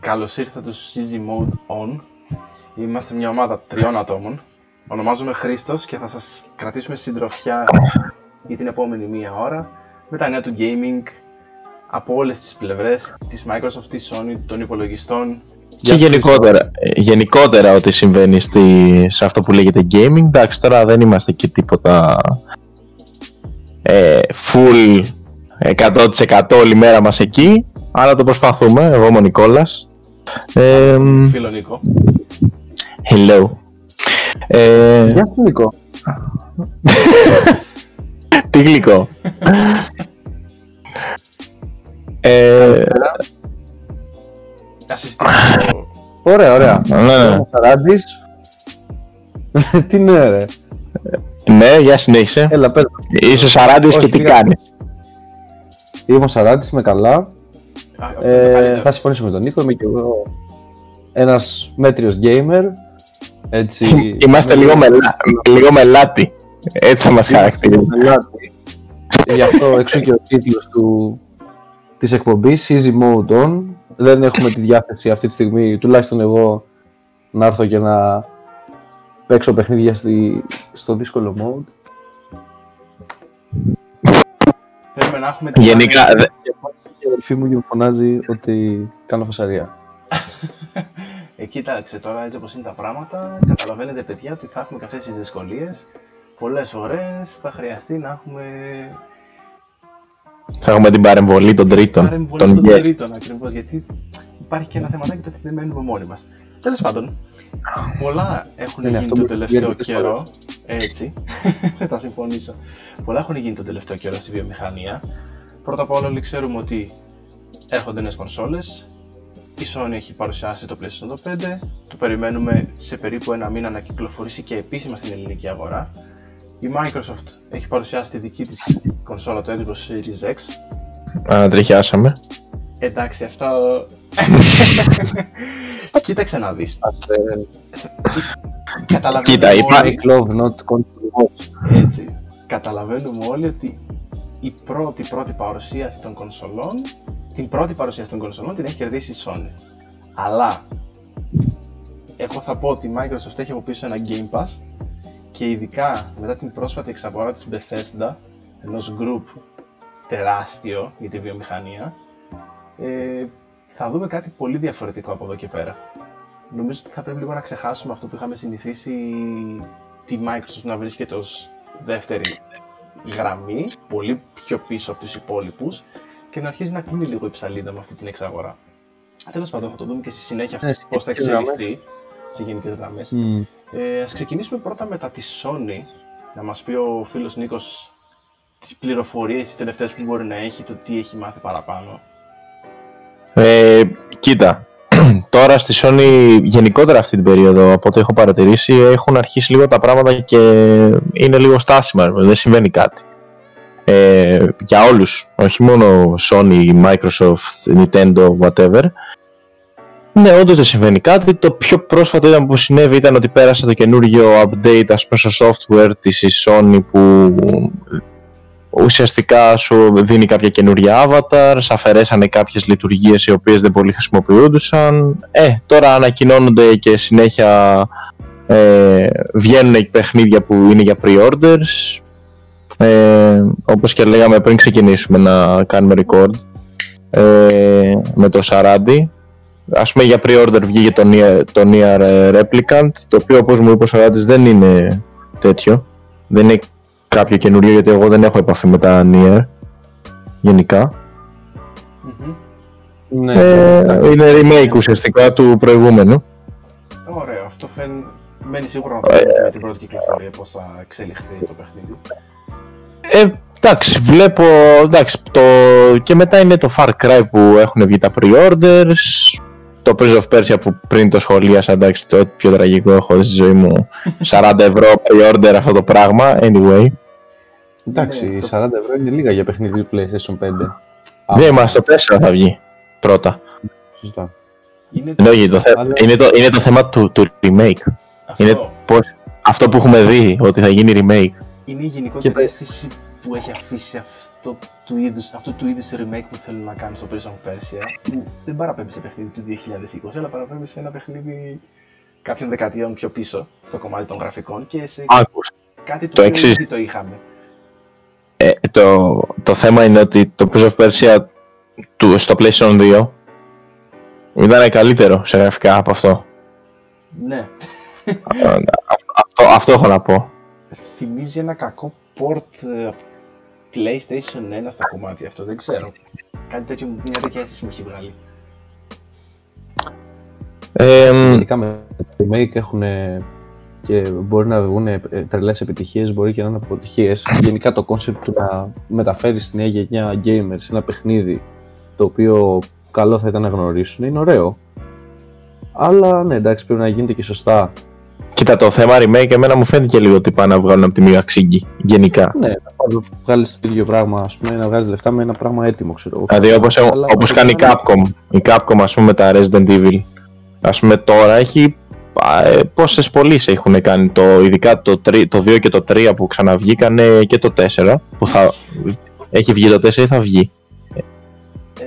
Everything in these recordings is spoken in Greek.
Καλώς ήρθατε στο Easy Mode On. Είμαστε μια ομάδα τριών ατόμων. Ονομάζομαι Χρήστος και θα σας κρατήσουμε συντροφιά για την επόμενη μία ώρα με τα νέα του gaming από όλες τις πλευρές της Microsoft, της Sony, των υπολογιστών. Και γενικότερα, γενικότερα ό,τι συμβαίνει στη, σε αυτό που λέγεται gaming. Εντάξει, τώρα δεν είμαστε και τίποτα ε, full 100% όλη μέρα μας εκεί, αλλά το προσπαθούμε. Εγώ είμαι ο Νικόλας. Ε, Φίλο Νίκο. Hello. Ε, Γεια σου Νίκο. Τι γλυκό. ε, Ωραία, ωραία. ναι, ναι. Σαράντης. Τι ναι ρε. Ναι, για συνέχισε. Έλα πέρα. Είσαι σαράντης και Όχι, τι πήγα- κάνεις. Είμαι ο Σαράντης, είμαι καλά. Α, αυτό το Ε, καλύτερο. θα συμφωνήσω με τον Νίκο, είμαι και εγώ ένας μέτριος gamer. Έτσι, Είμαστε λίγο, μελά, λίγο μελάτι. Έτσι θα μας χαρακτηρίζει. Πελάτη. Γι' αυτό εξού και ο τίτλος του, της εκπομπής Easy Mode On. Δεν έχουμε τη διάθεση αυτή τη στιγμή, τουλάχιστον εγώ, να έρθω και να παίξω παιχνίδια στη, στο δύσκολο mode. Θέλουμε να έχουμε τη Γενικά, μάχη- δε- Και η αδελφή μου και μου φωνάζει ότι κάνω φασαρία. Ε, κοίταξε τώρα έτσι όπως είναι τα πράγματα, καταλαβαίνετε παιδιά ότι θα έχουμε και αυτές τις δυσκολίες. Πολλές φορές θα χρειαστεί να έχουμε θα έχουμε την παρεμβολή των τρίτων. παρεμβολή Των των guest. τρίτων ακριβώς, γιατί υπάρχει και ένα θεματάκι το ότι δεν μένουμε μόνοι μας. Τέλος πάντων, πολλά έχουν Είναι γίνει αυτό το που τελευταίο γίνεται δύσκολο. καιρό, έτσι, θα συμφωνήσω. Πολλά έχουν γίνει το τελευταίο καιρό στη βιομηχανία. Πρώτα απ' όλα όλοι ξέρουμε ότι έρχονται νέες κονσόλες, η Sony έχει παρουσιάσει το PlayStation 5, το περιμένουμε σε περίπου ένα μήνα να κυκλοφορήσει και επίσημα στην ελληνική αγορά. Η Microsoft έχει παρουσιάσει τη δική της κονσόλα, το Xbox Series X. Ανατριχιάσαμε. Εντάξει, αυτό... Κοίταξε να δεις. Ας ε, Καταλαβαίνουμε Κοίτα, είπα- όλοι, make love, not console watch. έτσι, καταλαβαίνουμε όλοι ότι η πρώτη πρώτη παρουσίαση των κονσολών, την πρώτη παρουσίαση των κονσολών την έχει κερδίσει η Sony. Αλλά, εγώ θα πω ότι η Microsoft έχει από πίσω ένα Game Pass και ειδικά μετά την πρόσφατη εξαγορά της Bethesda, ενός group τεράστιο για τη βιομηχανία, ε, θα δούμε κάτι πολύ διαφορετικό από εδώ και πέρα. Νομίζω ότι θα πρέπει λίγο να ξεχάσουμε αυτό που είχαμε συνηθίσει τη Microsoft να βρίσκεται ως δεύτερη γραμμή, πολύ πιο πίσω από τους υπόλοιπους και να αρχίζει να κλείνει λίγο η ψαλίδα με αυτή την εξαγορά. Τέλος πάντων, θα το δούμε και στη συνέχεια Ναι, αυτό πώς θα σε γενικές εξελιχθεί σε γενικές γραμμές. Μμ. Ε, ας ξεκινήσουμε πρώτα με τα της Sony, να μας πει ο φίλος Νίκος τις πληροφορίες, τις τελευταίες που μπορεί να έχει, το τι έχει μάθει παραπάνω. Ε, κοίτα, τώρα στη Sony γενικότερα αυτή την περίοδο από ό,τι έχω παρατηρήσει έχουν αρχίσει λίγο τα πράγματα και είναι λίγο στάσιμα, δεν συμβαίνει κάτι. Ε, για όλους, όχι μόνο Sony, Microsoft, Nintendo, whatever. Ναι, όντως δεν συμβαίνει κάτι. Το πιο πρόσφατο ήταν που συνέβη ήταν ότι πέρασε το καινούργιο update ας πούμε στο software της η Sony που ουσιαστικά σου δίνει κάποια καινούργια avatars, αφαιρέσανε κάποιες λειτουργίες οι οποίες δεν πολύ χρησιμοποιούντουσαν. Ε, τώρα ανακοινώνονται και συνέχεια ε, βγαίνουν και παιχνίδια που είναι για pre-orders. Ε, όπως και λέγαμε πριν ξεκινήσουμε να κάνουμε record ε, με το Σαράντι. Ας πούμε για pre-order βγήκε το Nier, το Nier ε, Replicant, το οποίο όπως μου είπε ο Σαράντης δεν είναι τέτοιο. Δεν είναι κάποιο καινούριο γιατί εγώ δεν έχω επαφή με τα Nier γενικά. Μμμ. Ναι, Ε, εντάξει. είναι remake ουσιαστικά του προηγούμενου. Ωραίο, αυτό φαίνεται. Μένει σίγουρο να το δούμε και με την πρώτη κυκλοφορία πώς θα εξελιχθεί το παιχνίδι. Ε, εντάξει, βλέπω, εντάξει, το... και μετά είναι το Far Cry που έχουν βγει τα pre-orders, το Prince of Persia που πριν το σχολίασα, εντάξει, το πιο τραγικό έχω στη ζωή μου, 40 ευρώ pre-order αυτό το πράγμα, anyway. Εντάξει, Ναι, 40 ευρώ είναι λίγα για παιχνίδι του PlayStation 5. Ναι, μα στο 4 θα βγει πρώτα. Σωστά. Είναι Ναι, όχι, το θε- Αλλά- είναι, το, είναι το θέμα του, του remake. αυτό, Είναι πώς, αυτό που έχουμε δει, ότι θα γίνει remake. Είναι η γενικότερη Και- αίσθηση που έχει αφήσει αυτό του είδους, αυτού του είδους remake που θέλουν να κάνουν στο Prince of Persia που δεν παραπέμπει σε παιχνίδι του 2020 αλλά παραπέμπει σε ένα παιχνίδι κάποιων δεκαετιών πιο πίσω στο κομμάτι των γραφικών και σε Άκους. κάτι το, το οποίο εξής. ήδη το είχαμε. Ε, το, το θέμα είναι ότι το Prince of Persia του, στο PlayStation 2 ήταν καλύτερο σε γραφικά από αυτό. Ναι, Ε, αυτό, αυτό έχω να πω. Θυμίζει ένα κακό port ε, PlayStation 1 στα κομμάτια αυτό, δεν ξέρω. Κάτι τέτοιο, μια τέτοια αίσθηση μου έχει βγάλει. Ε, μ, Γενικά με το remake έχουν και μπορεί να βγουν τρελές επιτυχίες, μπορεί και να είναι αποτυχίες. Γενικά το concept του να μεταφέρεις στη νέα γενιά gamers σε ένα παιχνίδι το οποίο καλό θα ήταν να γνωρίσουν είναι ωραίο. Αλλά ναι, εντάξει, πρέπει να γίνεται και σωστά. Κοίτα, το θέμα remake εμένα μου φαίνεται και λίγο ότι πάνε να βγάλουν από τη μία ξύγκη. Γενικά. Ναι, να βγάλεις το ίδιο πράγμα, ας πούμε, να βγάζεις λεφτά με ένα πράγμα έτοιμο, ξέρω εγώ. Δηλαδή όπως, Αλλά όπως κάνει η να- Capcom. Η Capcom ας πούμε με τα Resident Evil. Ας πούμε τώρα έχει α, ε, πόσες πωλήσεις έχουν κάνει το, ειδικά το, 3, το 2 και το 3 που ξαναβγήκανε και το 4 που θα έχει βγει το 4 ή θα βγει; Ε,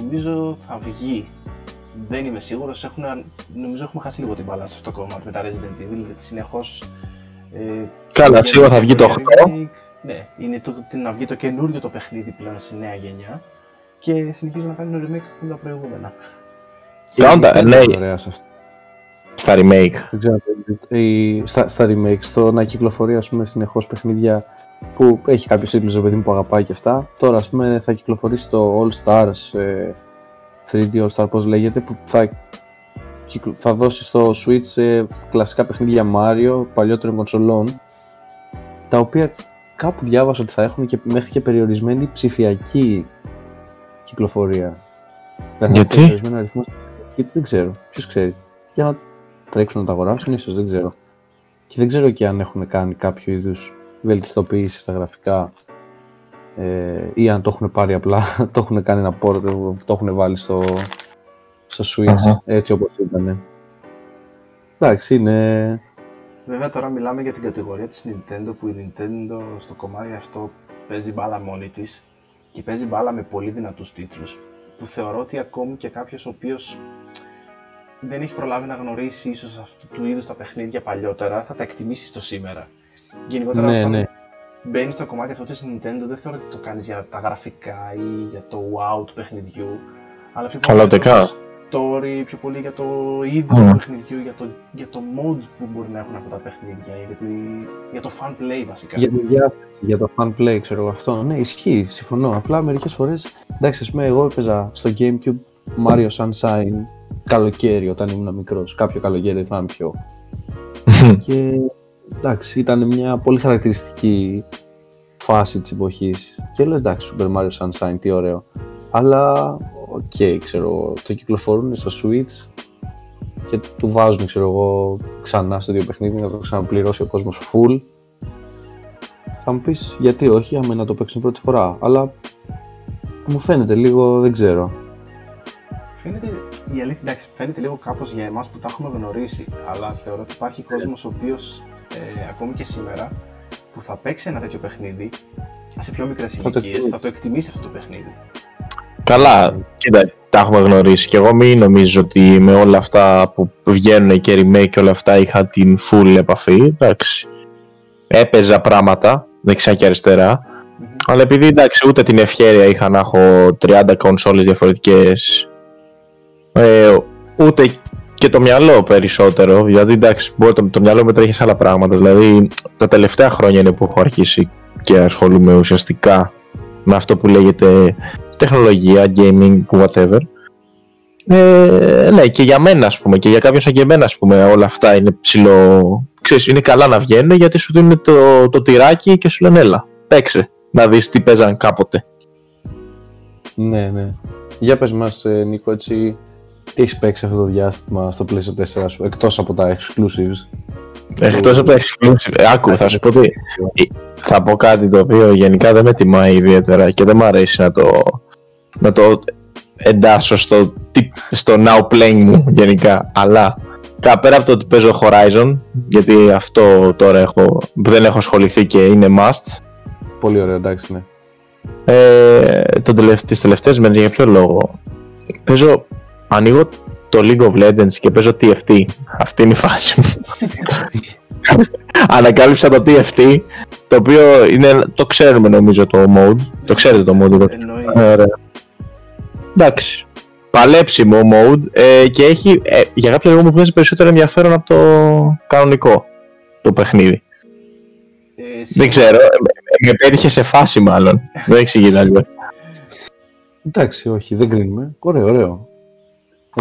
νομίζω θα βγει. Δεν είμαι σίγουρος. Νομίζω έχουμε χάσει λίγο την μπάλα σε αυτό το κομμάτι με τα Resident Evil. Συνεχώς. Ε, Καλά, βγαίνει σίγουρα θα βγει το 8. remake. Ναι, είναι το, το, να βγει το καινούριο το παιχνίδι πλέον στη νέα γενιά και συνεχίζουν να κάνουν remake από τα προηγούμενα. Και Κάνοντα- γενικά ναι. είναι ωραία σε αυτό. Στα remake. Δεν ξέρω, η- στα, στα remake, στο να κυκλοφορεί ας πούμε συνεχώς παιχνίδια που έχει κάποιος τίτλος ρε παιδί μου που αγαπάει και αυτά. Τώρα ας πούμε θα κυκλοφορήσει το All Stars, ε, 3D All Star πώς λέγεται, που θα, κυκλο- θα δώσει στο Switch ε, κλασικά παιχνίδια Mario, παλιότερων κονσολών, τα οποία κάπου διάβασα ότι θα έχουν και μέχρι και περιορισμένη ψηφιακή κυκλοφορία. Δεν θα έχουν Γιατί; Περιορισμένο αριθμό γιατί δεν ξέρω. Ποιος ξέρει. Για να τρέξουν να τα αγοράσουν, ίσως δεν ξέρω. Και δεν ξέρω και αν έχουν κάνει κάποιο είδους βελτιστοποίηση στα γραφικά ε, ή αν το έχουν πάρει απλά, το έχουν κάνει ένα port, το έχουν βάλει στο, στο Switch Αχα. έτσι όπως ήταν. Εντάξει, είναι... Βέβαια τώρα μιλάμε για την κατηγορία της Nintendo που η Nintendo στο κομμάτι αυτό παίζει μπάλα μόνη της και παίζει μπάλα με πολύ δυνατούς τίτλους που θεωρώ ότι ακόμη και κάποιος ο οποίος δεν έχει προλάβει να γνωρίσει ίσως αυτού του είδους τα παιχνίδια παλιότερα θα τα εκτιμήσει στο σήμερα. Γενικότερα Ναι, όταν ναι. Μπαίνει στο κομμάτι αυτό της Nintendo δεν θεωρώ ότι το κάνεις για τα γραφικά ή για το wow του παιχνιδιού αλλά πιο Αλλά πολύ ούτε για καν. το story, πιο πολύ για το είδος Μμμ. του παιχνιδιού, για το, για το mode που μπορεί να έχουν αυτά τα παιχνίδια, για, τη, για το fun play βασικά. Για τη διάθεση, για το fun play, ξέρω εγώ αυτό. Ναι, ισχύει, συμφωνώ. Απλά μερικές φορές. Εντάξει, ας πούμε, εγώ έπαιζα στο Gamecube Mario Sunshine καλοκαίρι όταν ήμουν μικρός. Κάποιο καλοκαίρι, δεν θυμάμαι ποιο. και εντάξει, ήταν μια πολύ χαρακτηριστική φάση της εποχής. Και λες, εντάξει, Super Mario Sunshine, τι ωραίο. Αλλά, οκ, ξέρω εγώ, το κυκλοφορούν στο Switch και του βάζουν, ξέρω εγώ, ξανά στο ίδιο παιχνίδι να το ξαναπληρώσει ο κόσμος full. Θα μου πεις γιατί όχι, άμα να το παίξουν πρώτη φορά. Αλλά μου φαίνεται λίγο, δεν ξέρω. Φαίνεται, η αλήθεια, εντάξει, φαίνεται λίγο κάπως για εμάς που τα έχουμε γνωρίσει, αλλά θεωρώ ότι υπάρχει κόσμος ο οποίος ε, ακόμη και σήμερα που θα παίξει ένα τέτοιο παιχνίδι σε πιο μικρές Θα το ηλικίες, εκτιμήσει. θα το εκτιμήσεις αυτό το παιχνίδι. Καλά, κοίτα, τα έχουμε γνωρίσει και εγώ μην νομίζω ότι με όλα αυτά που βγαίνουν και remake και όλα αυτά είχα την full επαφή, εντάξει. Έπαιζα πράγματα, δεξιά και αριστερά, Μμμ. αλλά επειδή εντάξει ούτε την ευχαίρεια είχα να έχω 30 κονσόλες διαφορετικές, ε, ούτε και το μυαλό περισσότερο, δηλαδή εντάξει μπορεί το, το μυαλό μου τρέχει σε άλλα πράγματα, δηλαδή τα τελευταία χρόνια είναι που έχω αρχίσει και ασχολούμαι ουσιαστικά με αυτό που λέγεται τεχνολογία, gaming, whatever. Ε, ναι, και για μένα, ας πούμε, και για κάποιον σαν και εμένα, ας πούμε, όλα αυτά είναι ψηλό... Ξέρεις, είναι καλά να βγαίνουν γιατί σου δίνουν το, το τυράκι και σου λένε έλα, παίξε, να δεις τι παίζαν κάποτε. Ναι, ναι. Για πες μας, ε, Νίκο, έτσι, τι έχεις παίξει αυτό το διάστημα στο PlayStation 4 σου, εκτός από τα exclusives; Εκτός από τα exclusive, ε, άκου, θα σου πω τι, ε, θα πω κάτι το οποίο γενικά δεν με τιμάει ιδιαίτερα και δεν μου αρέσει να το, να το εντάσσω στο, τι- στο now playing μου γενικά, αλλά κα- πέρα από το ότι παίζω Horizon, γιατί αυτό τώρα έχω, που δεν έχω ασχοληθεί και είναι must, Πολύ ωραίο, εντάξει, ναι. Ε, τον τελευ- τις τελευταίες μέρες για ποιο λόγο. Παίζω, ανοίγω το League of Legends και παίζω TFT. Αυτή είναι η φάση μου. Ανακάλυψα το TFT, το οποίο είναι, το ξέρουμε νομίζω το mode. Το ξέρετε το mode. δεν- Εννοεί. Ε, Ωραία. Εντάξει. Παλέψιμο mode ε, και έχει ε, για κάποιο λόγο μου βγάζει περισσότερο ενδιαφέρον από το κανονικό το παιχνίδι. Ε, Δεν σίγουρα. ξέρω, ε, με, με πέτυχε σε φάση μάλλον. Δεν εξηγείται αλλιώς. Εντάξει, όχι, δεν κρίνουμε. Ωραίο, ωραίο.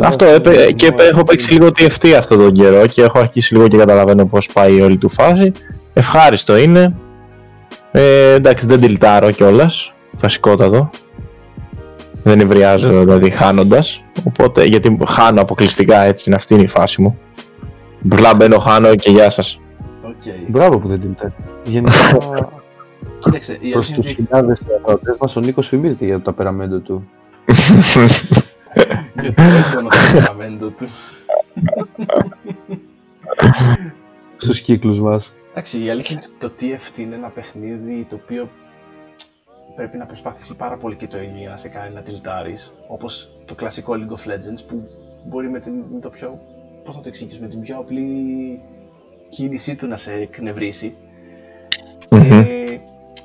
Αυτό έπαι, και έχω παίξει λίγο TFT αυτό τον καιρό και έχω αρχίσει λίγο και καταλαβαίνω πώς πάει η όλη του φάση. Ευχάριστο είναι. Ε, εντάξει, δεν τιλτάρω κιόλας. Βασικότατο. Δεν νευριάζω δηλαδή χάνοντας. Οπότε γιατί χάνω αποκλειστικά έτσι είναι αυτή είναι η φάση μου. Απλά μπαίνω, χάνω και γεια σας. Οκ. Μπράβο που δεν την τέ. Γενικά Κοίταξε, η προς αλήθεια τους είναι ότι χιλιάδες ακροατέ μας ο Νίκος φημίζεται για το ταπεραμέντο του. Και το μα. Στους κύκλους μας. Εντάξει, η αλήθεια είναι το TFT είναι ένα παιχνίδι το οποίο πρέπει να προσπαθήσει πάρα πολύ και το ίδιο για να σε κάνει να τυλτάρεις. όπως το κλασικό League of Legends που μπορεί με, την, πιο, πώς να το εξηγήσω, με την πιο απλή κίνησή του να σε εκνευρίσει.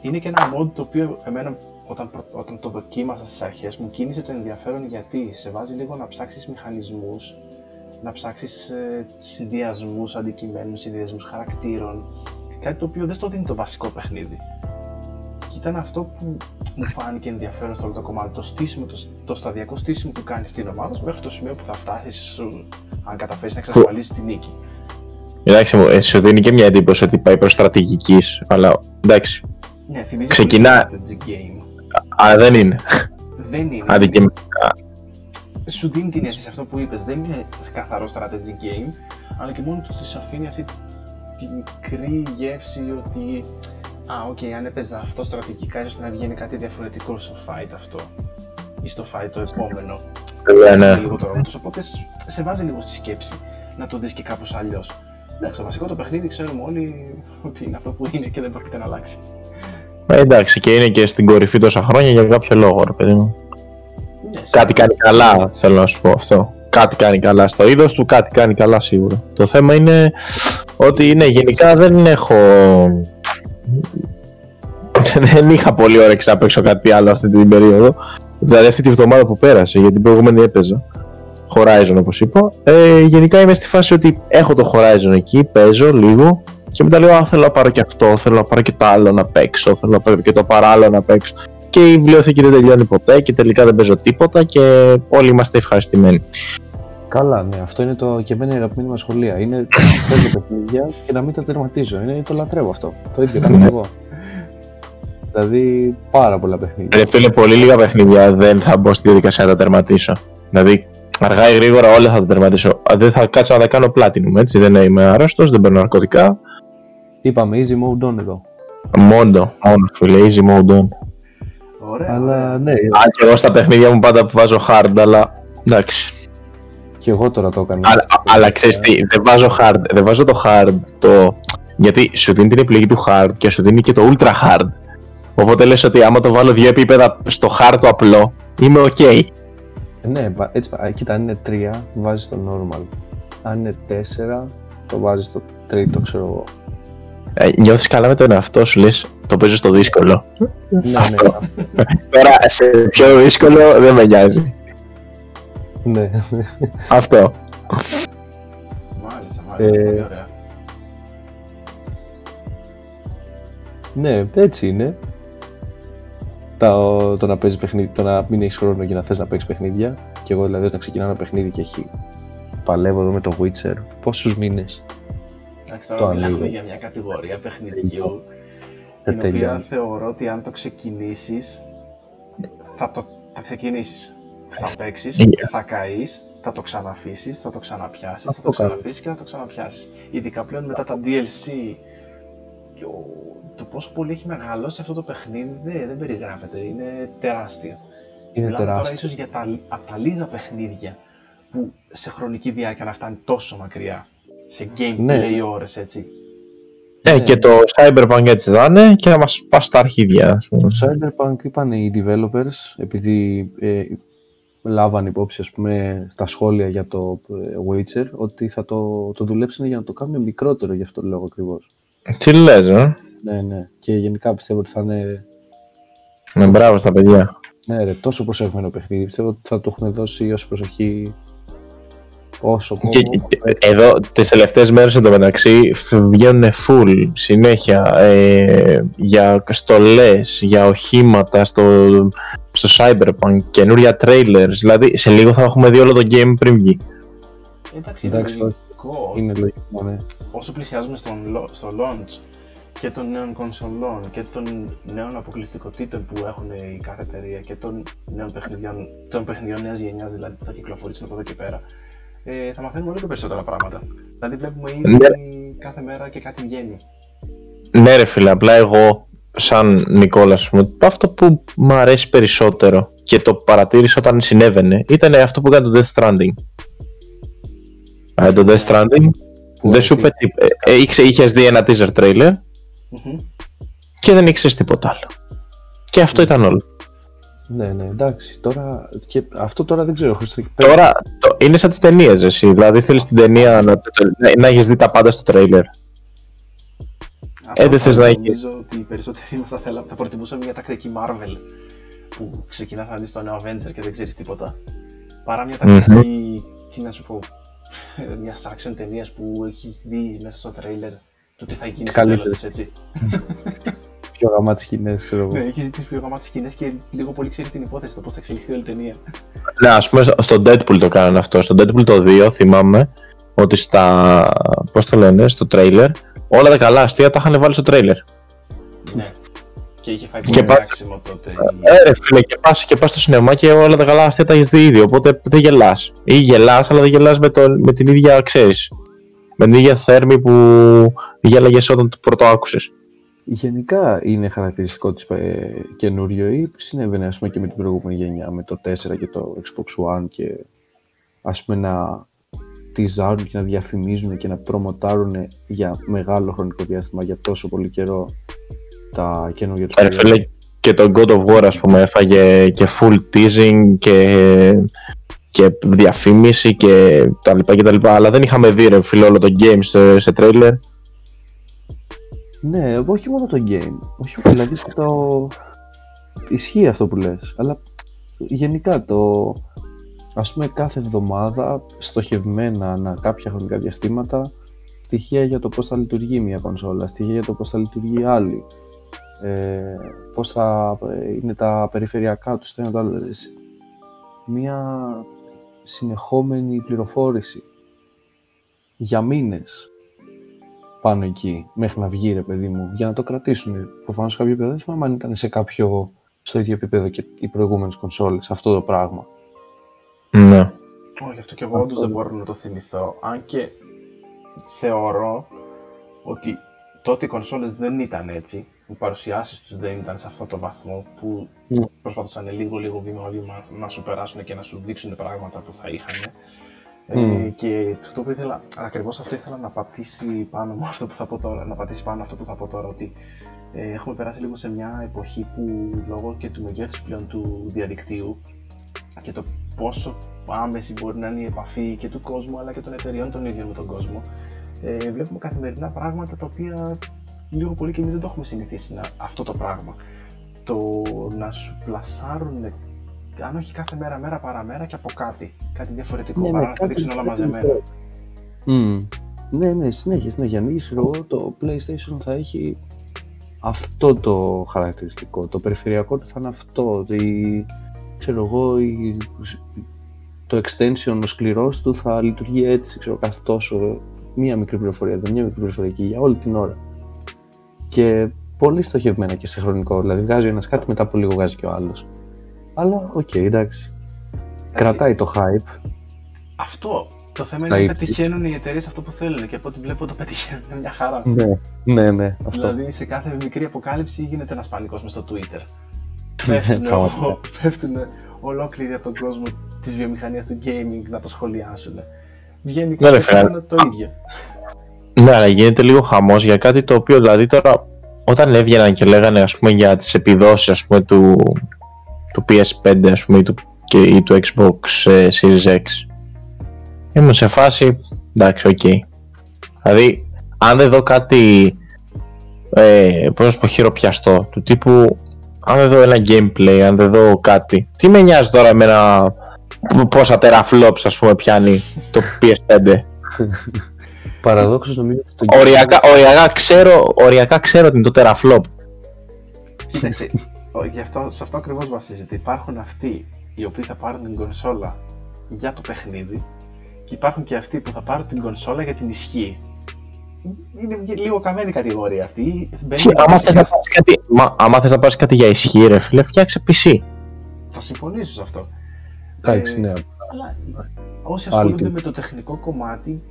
Είναι και ένα mod το οποίο εμένα όταν, προ- όταν το δοκίμασα στις αρχές μου κίνησε το ενδιαφέρον γιατί σε βάζει λίγο να ψάξεις μηχανισμούς, να ψάξεις ε, συνδυασμούς αντικειμένων, συνδυασμούς χαρακτήρων, κάτι το οποίο δεν στο δίνει το βασικό παιχνίδι. Και ήταν αυτό που μου φάνηκε ενδιαφέρον στο όλο το κομμάτι. Το στήσιμο, το, το σταδιακό στήσιμο που κάνεις στην ομάδα σου μέχρι το σημείο που θα φτάσεις, αν καταφέρεις να εξασφαλίσεις τη νίκη. Εντάξει, μου, ε, σου δίνει και μια εντύπωση ότι πάει προς στρατηγικής. Αλλά εντάξει. Ναι, θυμίζει Ξεκινά- πολύ strategy game. Α, δεν είναι. Δεν είναι. Αντικειμενικά. σου δίνει την αίσθηση αυτό που είπες, δεν είναι καθαρό strategy game, αλλά και μόνο του της αφήνει αυτή τη μικρή γεύση ότι α, οκ, αν έπαιζα αυτό στρατηγικά ίσως να βγαίνει κάτι διαφορετικό στο fight αυτό ή στο fight το επόμενο. Βέβαια, Είναι ναι. λίγο το ρόλο τους, οπότε σε βάζει λίγο στη σκέψη να το δεις και κάπως αλλιώς. Εντάξει, το βασικό το παιχνίδι ξέρουμε όλοι ότι είναι αυτό που είναι και δεν πρόκειται να αλλάξει. Ε, εντάξει, και είναι και στην κορυφή τόσα χρόνια για κάποιο λόγο, ρε παιδί μου. Ναι, Κάτι κάνει καλά, θέλω να σου πω αυτό. Κάτι κάνει καλά στο είδος του, κάτι κάνει καλά σίγουρα. Το θέμα είναι ότι ναι, γενικά δεν έχω. δεν είχα πολύ όρεξη να παίξω κάτι άλλο αυτή την περίοδο. Δηλαδή αυτή τη βδομάδα που πέρασε, γιατί την προηγούμενη έπαιζα. Horizon όπως είπα. Ε, γενικά είμαι στη φάση ότι έχω το Horizon εκεί, παίζω λίγο και μετά λέω Α, θέλω να πάρω και αυτό, θέλω να πάρω και το άλλο να παίξω, θέλω να πάρω και το παράλληλο να παίξω και η βιβλιοθήκη δεν τελειώνει ποτέ και τελικά δεν παίζω τίποτα και όλοι είμαστε ευχαριστημένοι. Καλά, ναι, αυτό είναι το και εμένα η αγαπημένη μας σχολεία. Είναι να παίζω παιχνίδια και να μην τα τερματίζω. Είναι, το λατρεύω αυτό. Το ίδιο κάνω και εγώ. Δηλαδή πάρα πολλά παιχνίδια. Ρε φίλε, πολύ λίγα παιχνίδια δεν θα μπω στη διαδικασία να τα τερματίσω. Δηλαδή, αργά ή γρήγορα όλα θα τα τερματίσω. Α, Δεν θα κάτσω να τα κάνω platinum, έτσι. Δεν είμαι άρρωστος, δεν παίρνω ναρκωτικά. Είπαμε easy mode on εδώ. Μόνο, μόνο φίλε, easy mode on. Ωραία. Αλλά ναι, Αν και εγώ στα παιχνίδια μου πάντα που βάζω hard, αλλά εντάξει. και εγώ τώρα το έκανα. Αλλά, αλλά ξέρεις τι, δεν βάζω hard, δεν βάζω το hard το... Γιατί σου δίνει την επιλογή του hard και σου δίνει και το ultra hard. Οπότε λες ότι άμα το βάλω δύο επίπεδα στο hard το απλό, είμαι ok. Ναι, βα- έτσι, α, κοίτα, αν είναι 3, βάζεις το normal. Αν είναι 4, το βάζεις το τρίτο, ξέρω εγώ. Ε, νιώθεις καλά με τον εαυτό σου, λες, το παίζω στο δύσκολο. ναι, ναι, Τώρα σε πιο δύσκολο δεν με νοιάζει. ναι. Αυτό. Μάλιστα, μάλιστα. Ε, Πολύ ωραία. ναι, έτσι είναι. Το, το να παίζεις παιχνίδι, το να μην έχεις χρόνο και να θες να παίξεις παιχνίδια. Και εγώ δηλαδή όταν ξεκινάω ένα παιχνίδι και έχει. Παλεύω εδώ με το Witcher. Πόσους μήνες. Εντάξει, το τώρα μιλάμε ανοίγω. για μια κατηγορία παιχνιδιού Δεν την οποία τελειώνει. θεωρώ ότι αν το ξεκινήσεις θα, το, θα ξεκινήσεις. Θα παίξεις, Yeah. θα καείς, θα το ξαναφήσεις, θα το ξαναπιάσεις, θα Αυτό το κάνω. ξαναφήσεις και θα το ξαναπιάσεις. Ειδικά πλέον μετά τα DLC και ο- το πόσο πολύ έχει μεγαλώσει αυτό το παιχνίδι δεν, δεν περιγράφεται, είναι τεράστιο. Είναι Μιλάμε τώρα τεράστιο. ίσως για τα, από τα λίγα παιχνίδια που σε χρονική διάρκεια να φτάνει τόσο μακριά. Σε gameplay Ναι. ώρες έτσι. Ε, Ναι. και το Cyberpunk έτσι θα είναι και να μας πας στα αρχίδια. ας πούμε. Το Cyberpunk είπαν οι developers, επειδή ε, λάβαν υπόψη ας πούμε, τα σχόλια για το ε, Witcher, ότι θα το, το δουλέψουν για να το κάνουν μικρότερο γι' αυτό το λόγο ακριβώς. Τι λες, ε; Ναι, ναι. Και γενικά πιστεύω ότι θα είναι Ναι, μπράβο στα παιδιά. ναι, ρε, τόσο προσέχμενο παιχνίδι. Πιστεύω ότι θα το έχουν δώσει όσο προσοχή όσο Και, και- εδώ τις τελευταίες μέρες εντωμεταξύ βγαίνουν full συνέχεια ε, για στολές, για οχήματα στο, στο Cyberpunk, καινούρια trailers, δηλαδή σε λίγο θα έχουμε δει όλο το game πριν βγει. Εντάξει, είναι Εντάξει, λογικό. είναι λογικό, ναι. Όσο πλησιάζουμε στον, lo- στο launch και των νέων κονσολών και των νέων αποκλειστικότητων που έχουν η κάθε εταιρεία και των νέων παιχνιδιών, των παιχνιδιών νέας γενιάς δηλαδή που θα κυκλοφορήσουν από εδώ και πέρα, ε, θα μαθαίνουμε όλο και περισσότερα πράγματα. Δηλαδή βλέπουμε ήδη Ναι. κάθε μέρα και κάτι βγαίνει. Ναι ρε φίλε, απλά εγώ σαν Νικόλας, ας πούμε, αυτό που μου αρέσει περισσότερο και το παρατήρησα όταν συνέβαινε ήταν αυτό που έκανε το Death Stranding. Ε, το Death Stranding Που δεν σου είπε έχει- τίποτα. Ε, είχε- είχες δει ένα teaser trailer Μμμ. και δεν ήξερες τίποτα άλλο. Και αυτό ήταν όλο. Ναι, ναι, εντάξει. Τώρα, και αυτό τώρα δεν ξέρω, Χρήστο. Τώρα το, είναι σαν τις ταινίες εσύ, δηλαδή θέλεις την ταινία να, να, να έχεις δει τα πάντα στο trailer. Αυτό Ε, δεν θα θες να έχεις- Νομίζω ότι οι περισσότεροι μας θα, θέλα, θα προτιμούσαμε μια τακτική Marvel που ξεκινάς να δεις το νέο Avenger και δεν ξέρεις τίποτα. Παρά μια τακτική, τι να σου πω, μια action ταινίας που έχεις δει μέσα στο τρέιλερ το τι θα γίνει στο τέλος Καλύτερες. της, έτσι. Πιο γαμάτι σκηνέ, ξέρω εγώ. Ναι, έχει δει τις πιο γαμάτες σκηνές και λίγο πολύ ξέρει την υπόθεση, το πώς θα εξελιχθεί όλη η ταινία. Ναι, ας πούμε στο- στο Deadpool το κάνανε αυτό. Στο Deadpool το 2 θυμάμαι ότι στα, πώς το λένε, στο trailer όλα τα καλά αστεία τα είχαν βάλει στο trailer. ναι. Και είχε φάει Και πολύ πας- κράξιμο τότε. η- Ε, ρε φίλε, και πας, και πας στο σινεμά και όλα τα καλά αστεία τα έχεις δει ήδη, οπότε δεν γελάς. Ή γελάς, αλλά δεν γελάς με, το, με την ίδια, ξέρεις, με την ίδια θέρμη που γέλαγες όταν το πρώτο άκουσες. Γενικά είναι χαρακτηριστικό της ε, καινούριο ή συνέβαινε ας πούμε και με την προηγούμενη γενιά, με το 4 και το Xbox One και ας πούμε να τυζάρουν και να διαφημίζουν και να προμοτάρουν για μεγάλο χρονικό διάστημα, για τόσο πολύ καιρό τα καινούργια τους Ε, Ρε προϊόντα. φίλε, και το God of War, ας πούμε, έφαγε και full teasing και, και διαφήμιση και τα λοιπά και τα λοιπά, αλλά δεν είχαμε δει ρε φίλε όλο το game σε, σε trailer. Ναι, όχι μόνο το game. Όχι, δηλαδή το... Ισχύει αυτό που λες, αλλά γενικά το... Ας πούμε κάθε εβδομάδα στοχευμένα ανά κάποια χρονικά διαστήματα στοιχεία για το πώς θα λειτουργεί μια κονσόλα, στοιχεία για το πώς θα λειτουργεί άλλη, ε, πώς θα ε, είναι τα περιφερειακά τους, το ένα το άλλο. Ε, σ- Μια συνεχόμενη πληροφόρηση για μήνες πάνω εκεί μέχρι να βγει ρε παιδί μου για να το κρατήσουν. Προφανώς σε κάποιο επίπεδο δεν θυμάμαι αν ήταν σε κάποιο στο ίδιο επίπεδο και οι προηγούμενες κονσόλες αυτό το πράγμα. Ναι. Όχι, αυτό και εγώ όντως δεν μπορώ να το θυμηθώ. Αν και θεωρώ ότι τότε οι κονσόλες δεν ήταν έτσι. Οι παρουσιάσεις τους δεν ήταν σε αυτό το βαθμό που Ναι. προσπαθούσαν λίγο λίγο βήμα βήμα να σου περάσουν και να σου δείξουν πράγματα που θα είχαν. Ε, Μμ. και αυτό που ήθελα, ακριβώς αυτό ήθελα να πατήσει πάνω μου αυτό που θα πω τώρα, να πατήσει πάνω αυτό που θα πω τώρα, ότι ε, έχουμε περάσει λίγο σε μια εποχή που λόγω και του μεγέθους πλέον του διαδικτύου και το πόσο άμεση μπορεί να είναι η επαφή και του κόσμου αλλά και των εταιριών των ίδιων με τον κόσμο. Ε, βλέπουμε καθημερινά πράγματα τα οποία λίγο πολύ και εμείς δεν το έχουμε συνηθίσει να, αυτό το πράγμα. Το να σου πλασάρουν, αν όχι κάθε μέρα, μέρα παραμέρα και από κάτι. Κάτι διαφορετικό, παρά να στα δείξουν όλα μαζεμένα. Mm. Ναι, ναι, συνέχεια, συνέχεια. Ανοίγεις, ξέρω εγώ, το PlayStation θα έχει αυτό το χαρακτηριστικό. Το περιφερειακό του θα είναι αυτό. Η, ξέρω εγώ, η, το extension, ο σκληρός του θα λειτουργεί έτσι, ξέρω, κάθε τόσο. Μία μικρή πληροφορία, δεν μία μικρή πληροφορία εκεί για όλη την ώρα. Και πολύ στοχευμένα και σε χρονικό. Δηλαδή, βγάζει ο ένας κάτι, μετά από λίγο βγάζει και ο άλλος. Αλλά, οκ, εντάξει. Κρατάει το hype. Αυτό. Το θέμα Θα είναι να ήρθε. πετυχαίνουν οι εταιρείες αυτό που θέλουν και από ό,τι βλέπω το πετυχαίνουν μια χαρά. Ναι, ναι, ναι, αυτό. Δηλαδή σε κάθε μικρή αποκάλυψη γίνεται ένας πανικός μες στο Twitter. Ναι, Πέφτουν, πραγματικά. πέφτουν ολόκληροι από τον κόσμο της βιομηχανίας του gaming να το σχολιάσουν. Βγαίνει Ναι, ρε, κάθε φίλε. χρόνο το ίδιο. Ναι, αλλά γίνεται λίγο χαμός για κάτι το οποίο δηλαδή τώρα όταν έβγαιναν και λέγανε ας πούμε για τις επιδόσεις ας πούμε του, του PS5 ας πούμε ή του, και, ή του Xbox ε, Series X. Ήμουν σε φάση εντάξει οκ. Δηλαδή αν δεν δω κάτι ε, πώς να σου πω χειροπιαστό του τύπου αν δεν δω ένα gameplay, αν δεν δω κάτι. Τι με νοιάζει τώρα εμένα πόσα teraflops ας πούμε πιάνει το PS5 Παραδόξως νομίζω ότι το οριακά, οριακά, ξέρω, οριακά ξέρω ότι είναι το teraflop Κοίταξε, ο- γι' αυτό, σε αυτό ακριβώς βασίζεται. Υπάρχουν αυτοί οι οποίοι θα πάρουν την κονσόλα για το παιχνίδι και υπάρχουν και αυτοί που θα πάρουν την κονσόλα για την ισχύ. Είναι λίγο καμένη η κατηγορία αυτή. Μπαίνει Ισχύει, άμα θες να βασικά- πάρεις κάτι, μα, άμα θες να πάρεις κάτι για ισχύ ρε φίλε, φτιάξε PC. Θα συμφωνήσω σε αυτό. Εντάξει, Ε, ναι. Αλλά όσοι Άλλη ασχολούνται τύπη. με το τεχνικό κομμάτι,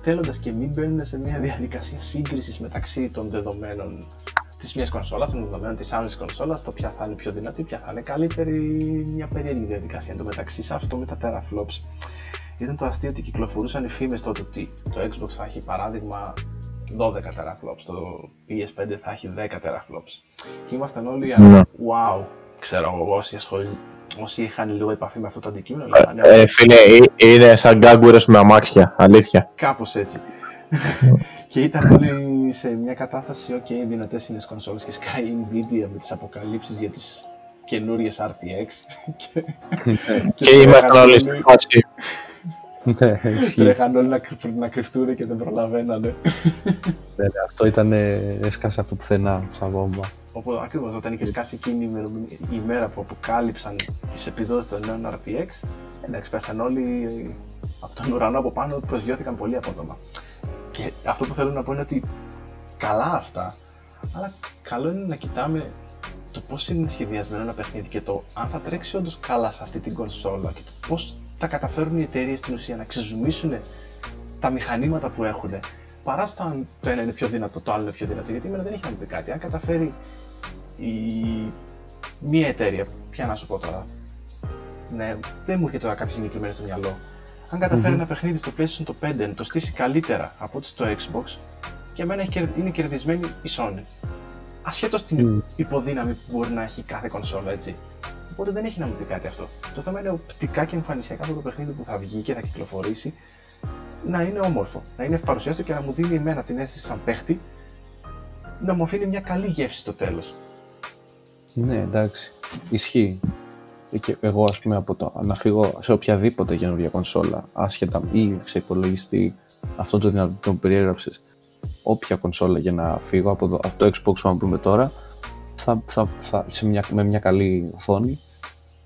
θέλοντας και μην μπαίνουν σε μια διαδικασία σύγκρισης μεταξύ των δεδομένων της μιας κονσόλας, των δεδομένων της άλλης κονσόλας, το ποια θα είναι πιο δυνατή, ποια θα είναι καλύτερη, μια περίεργη διαδικασία. Εν τω μεταξύ, σε αυτό με τα teraflops, ήταν το αστείο ότι κυκλοφορούσαν οι φήμες τότε ότι το Xbox θα έχει παράδειγμα 12 teraflops, το PS5 θα έχει 10 teraflops. Και ήμασταν όλοι, Ναι. wow, ξέρω εγώ, όσοι, ασχολ... όσοι είχαν λίγο επαφή με αυτό το αντικείμενο, λέγανε, Ε, φίλε, ε, είναι σαν γκάγκουρες με αμάξια, αλήθεια. Κάπως έτσι. Και ήταν όλοι σε μια κατάσταση, ok, δυνατές είναι τις κονσόλες και σκάει η Nvidia με τις αποκαλύψεις για τις καινούριες RTX και, Και ήμασταν τρέχαν όλοι στη φάση. Ναι, ισχύει. τρέχαν όλοι να, κρυ- να κρυφτούν και δεν προλαβαίνανε. Ναι, ναι, Αυτό ήταν ε, έσκασε από το πουθενά σαν βόμβα. Οπότε ακριβώς όταν είχες κάθε εκείνη η, ημερομηνία- η μέρα που αποκάλυψαν τις επιδόσεις των νέων RTX, εντάξει, πέσαν όλοι από τον ουρανό από πάνω, προσγειώθηκαν πολύ απότομα. Και αυτό που θέλω να πω είναι ότι καλά αυτά, αλλά καλό είναι να κοιτάμε το πώς είναι σχεδιασμένο ένα παιχνίδι και το αν θα τρέξει όντως καλά σε αυτή την κονσόλα και το πώς θα καταφέρουν οι εταιρείες στην ουσία να ξεζουμίσουν τα μηχανήματα που έχουν παρά στο αν το ένα είναι πιο δυνατό, το άλλο είναι πιο δυνατό. Γιατί εμένα δεν έχει να μου πει κάτι. Αν καταφέρει η... μία εταιρεία, ποια να σου πω τώρα, ναι, δεν μου έρχεται τώρα κάποια συγκεκριμένη στο μυαλό. Αν καταφέρει ένα παιχνίδι στο PlayStation το 5 να το στήσει καλύτερα από ό,τι στο Xbox, για μένα έχει κερ- είναι κερδισμένη η Sony. Ασχέτως την Μμ. υποδύναμη που μπορεί να έχει κάθε κονσόλα, έτσι. Οπότε δεν έχει να μου πει κάτι αυτό. Το θέμα είναι οπτικά και εμφανισιακά αυτό το παιχνίδι που θα βγει και θα κυκλοφορήσει να είναι όμορφο, να είναι ευπαρουσιάστο και να μου δίνει εμένα την αίσθηση σαν παίχτη να μου αφήνει μια καλή γεύση στο τέλος. Ναι, εντάξει. Ισχύει. Και εγώ, ας πούμε, από το να φύγω σε οποιαδήποτε καινούργια κονσόλα, άσχετα ή σε υπολογιστή, αυτό το δυνατό που περιέγραψες, όποια κονσόλα για να φύγω από, το- από το Xbox που να πούμε τώρα, θα, θα, θα, σε μια, με μια καλή οθόνη,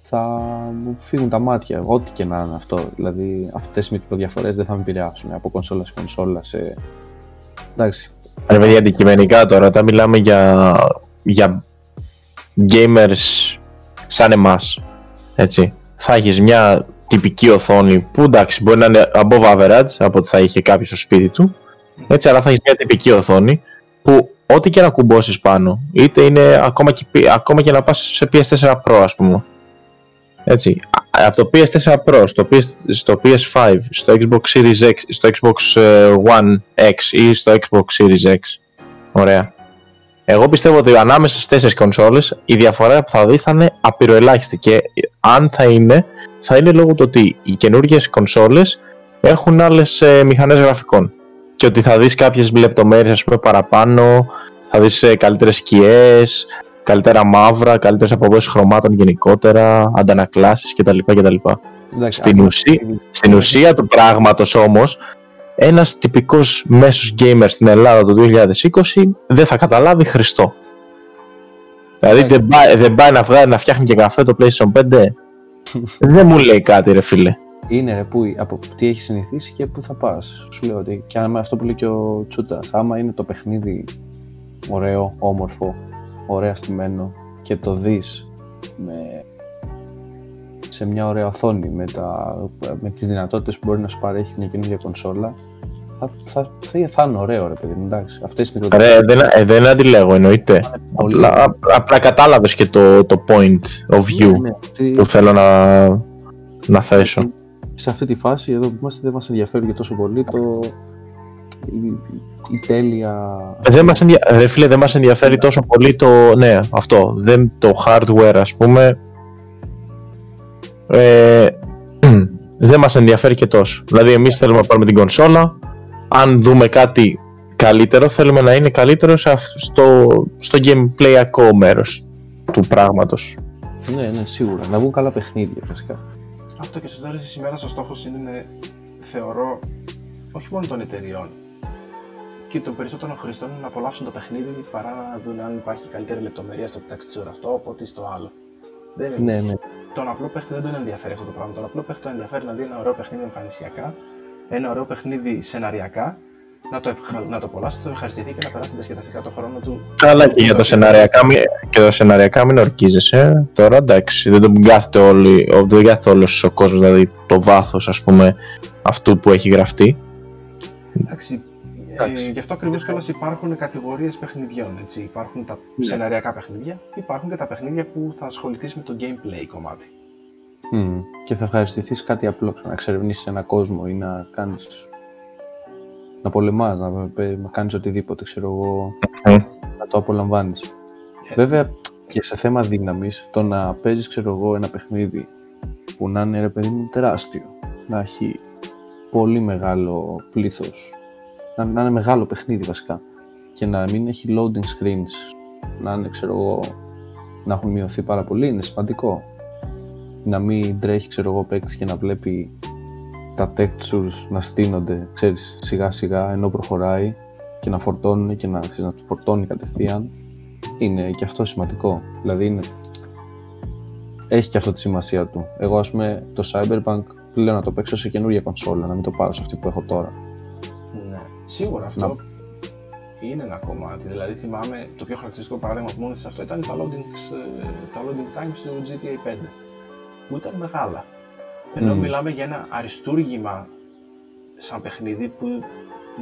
θα μου φύγουν τα μάτια, ό,τι και να είναι αυτό. Δηλαδή, αυτές οι μικροδιαφορές δεν θα με επηρεάσουν από κονσόλα σε κονσόλα, σε... Εντάξει, Ρε παιδιά, αντικειμενικά τώρα, όταν μιλάμε για, για gamers σαν εμάς, έτσι, θα έχεις μια τυπική οθόνη που εντάξει μπορεί να είναι above average από ό,τι θα είχε κάποιος στο σπίτι του, έτσι, αλλά θα έχεις μια τυπική οθόνη που ό,τι και να κουμπώσεις πάνω, είτε είναι ακόμα και, ακόμα και να πας σε PS4 Pro ας πούμε, έτσι, Α- από το PS4 Pro στο, PS, στο PS5, στο Xbox Series X, στο Xbox ε, One X ή στο Xbox Series X. Ωραία. Εγώ πιστεύω ότι ανάμεσα στις τέσσερις κονσόλες η διαφορά που θα δεις θα είναι απειροελάχιστη και αν θα είναι, θα είναι λόγω του ότι οι καινούργιες κονσόλες έχουν άλλες ε, μηχανές γραφικών και ότι θα δεις κάποιες λεπτομέρειες ας πούμε παραπάνω, θα δεις ε, καλύτερες σκιές, καλύτερα μαύρα, καλύτερες αποδόσεις χρωμάτων γενικότερα, αντανακλάσεις κτλ. κτλ. εντάξει Στην αν- ουσία- Στην ουσία του πράγματος όμως, ένας τυπικός μέσος gamer στην Ελλάδα το 2020 δεν θα καταλάβει Χριστό. Δηλαδή δεν πάει, δεν πάει να, βγάλει, να φτιάχνει και καφέ το PlayStation 5. δεν μου λέει κάτι ρε φίλε. είναι ρε, που, από τι έχει συνηθίσει και πού θα πας. Σου λέω ότι και άμα αυτό που λέει και ο Τσούτας, άμα είναι το παιχνίδι ωραίο, όμορφο, ωραία στημένο και το δεις με, σε μια ωραία οθόνη με, τα, με τις δυνατότητες που μπορεί να σου παρέχει μια καινούργια κονσόλα θα, θα, θα, θα είναι ωραίο ρε παιδί μου, εντάξει. Αυτές οι Ρε, μικρότερες δεν, ε, δεν αντιλέγω εννοείται. πολύ Απλά, απ- απλά κατάλαβες και το, το point of view Ναι, ότι που θέλω να, να θέσω. σε αυτή τη φάση εδώ που είμαστε δεν μας ενδιαφέρει και τόσο πολύ το η, η τέλεια... Δεν μας ενδια... Ρε φίλε, δεν μας ενδιαφέρει τόσο πολύ το... Ναι, αυτό. Δεν το hardware, ας πούμε. Ε, δεν μας ενδιαφέρει και τόσο. Δηλαδή, εμείς θέλουμε να πάρουμε την κονσόλα. Αν δούμε κάτι καλύτερο, θέλουμε να είναι καλύτερο σε αυ- στο, στο gameplayακό μέρος του πράγματος. Ναι, ναι, σίγουρα. Να βγουν καλά παιχνίδια βασικά. Αυτό και στο τέλο της ημέρας ο στόχος είναι, θεωρώ, όχι μόνο των εταιριών και των περισσότερων χρηστών να απολαύσουν το παιχνίδι παρά να δουν αν υπάρχει καλύτερη λεπτομερία στο texture αυτό από ότι στο άλλο. Δεν είναι. Ναι, ναι. Τον απλό παίχτη δεν τον ενδιαφέρει αυτό το πράγμα. Τον απλό παίχτη τον ενδιαφέρει να δει ένα ωραίο παιχνίδι εμφανισιακά, ένα ωραίο παιχνίδι σεναριακά, να το, ευχα- να το απολαύσει, να το ευχαριστηθεί και να περάσει διασκεδαστικά το χρόνο του. Αλλά και για το σεναριακά, μη- και το σεναριακά μην ορκίζεσαι. Τώρα εντάξει, δεν τον κάθεται, όλοι, ο- δεν κάθεται όλος ο κόσμος, δηλαδή το βάθος ας πούμε αυτού που έχει γραφτεί. Εντάξει. Εντάξει. Ε, γι' αυτό ακριβώς κιόλας υπάρχουν κατηγορίες παιχνιδιών. Έτσι. Υπάρχουν τα Ναι. σεναριακά παιχνίδια, υπάρχουν και τα παιχνίδια που θα ασχοληθείς με το gameplay κομμάτι. Μμμ. Και θα ευχαριστηθείς κάτι απλό. Να εξερευνήσεις ένα κόσμο ή να κάνει. Να πολεμάς, να, να κάνεις οτιδήποτε, ξέρω εγώ. Μμ. Να το απολαμβάνεις. Ε. Βέβαια, και σε θέμα δύναμης, το να παίζεις, ξέρω εγώ, ένα παιχνίδι που να είναι ρε παιδί μου τεράστιο, να έχει πολύ μεγάλο πλήθος, να, να είναι μεγάλο παιχνίδι βασικά και να μην έχει loading screens, να είναι, ξέρω εγώ, να έχουν μειωθεί πάρα πολύ, είναι σημαντικό. Να μην τρέχει, ξέρω εγώ, ο παίκτης και να βλέπει τα textures να στείνονται, ξέρεις, σιγά σιγά ενώ προχωράει και να φορτώνουν και να, ξέρεις, να τους φορτώνει κατευθείαν. Είναι και αυτό σημαντικό. Δηλαδή είναι... έχει και αυτό τη σημασία του. Εγώ, ας πούμε, το Cyberpunk λέω να το παίξω σε καινούργια κονσόλα, να μην το πάρω σε αυτή που έχω τώρα. Ναι. Σίγουρα αυτό είναι ένα κομμάτι. Δηλαδή θυμάμαι το πιο χαρακτηριστικό παράδειγμα που μόνο σε αυτό ήταν τα loading, ε, τα loading times του GTA 5 που ήταν μεγάλα. Ενώ Μμμ. μιλάμε για ένα αριστούργημα σαν παιχνίδι που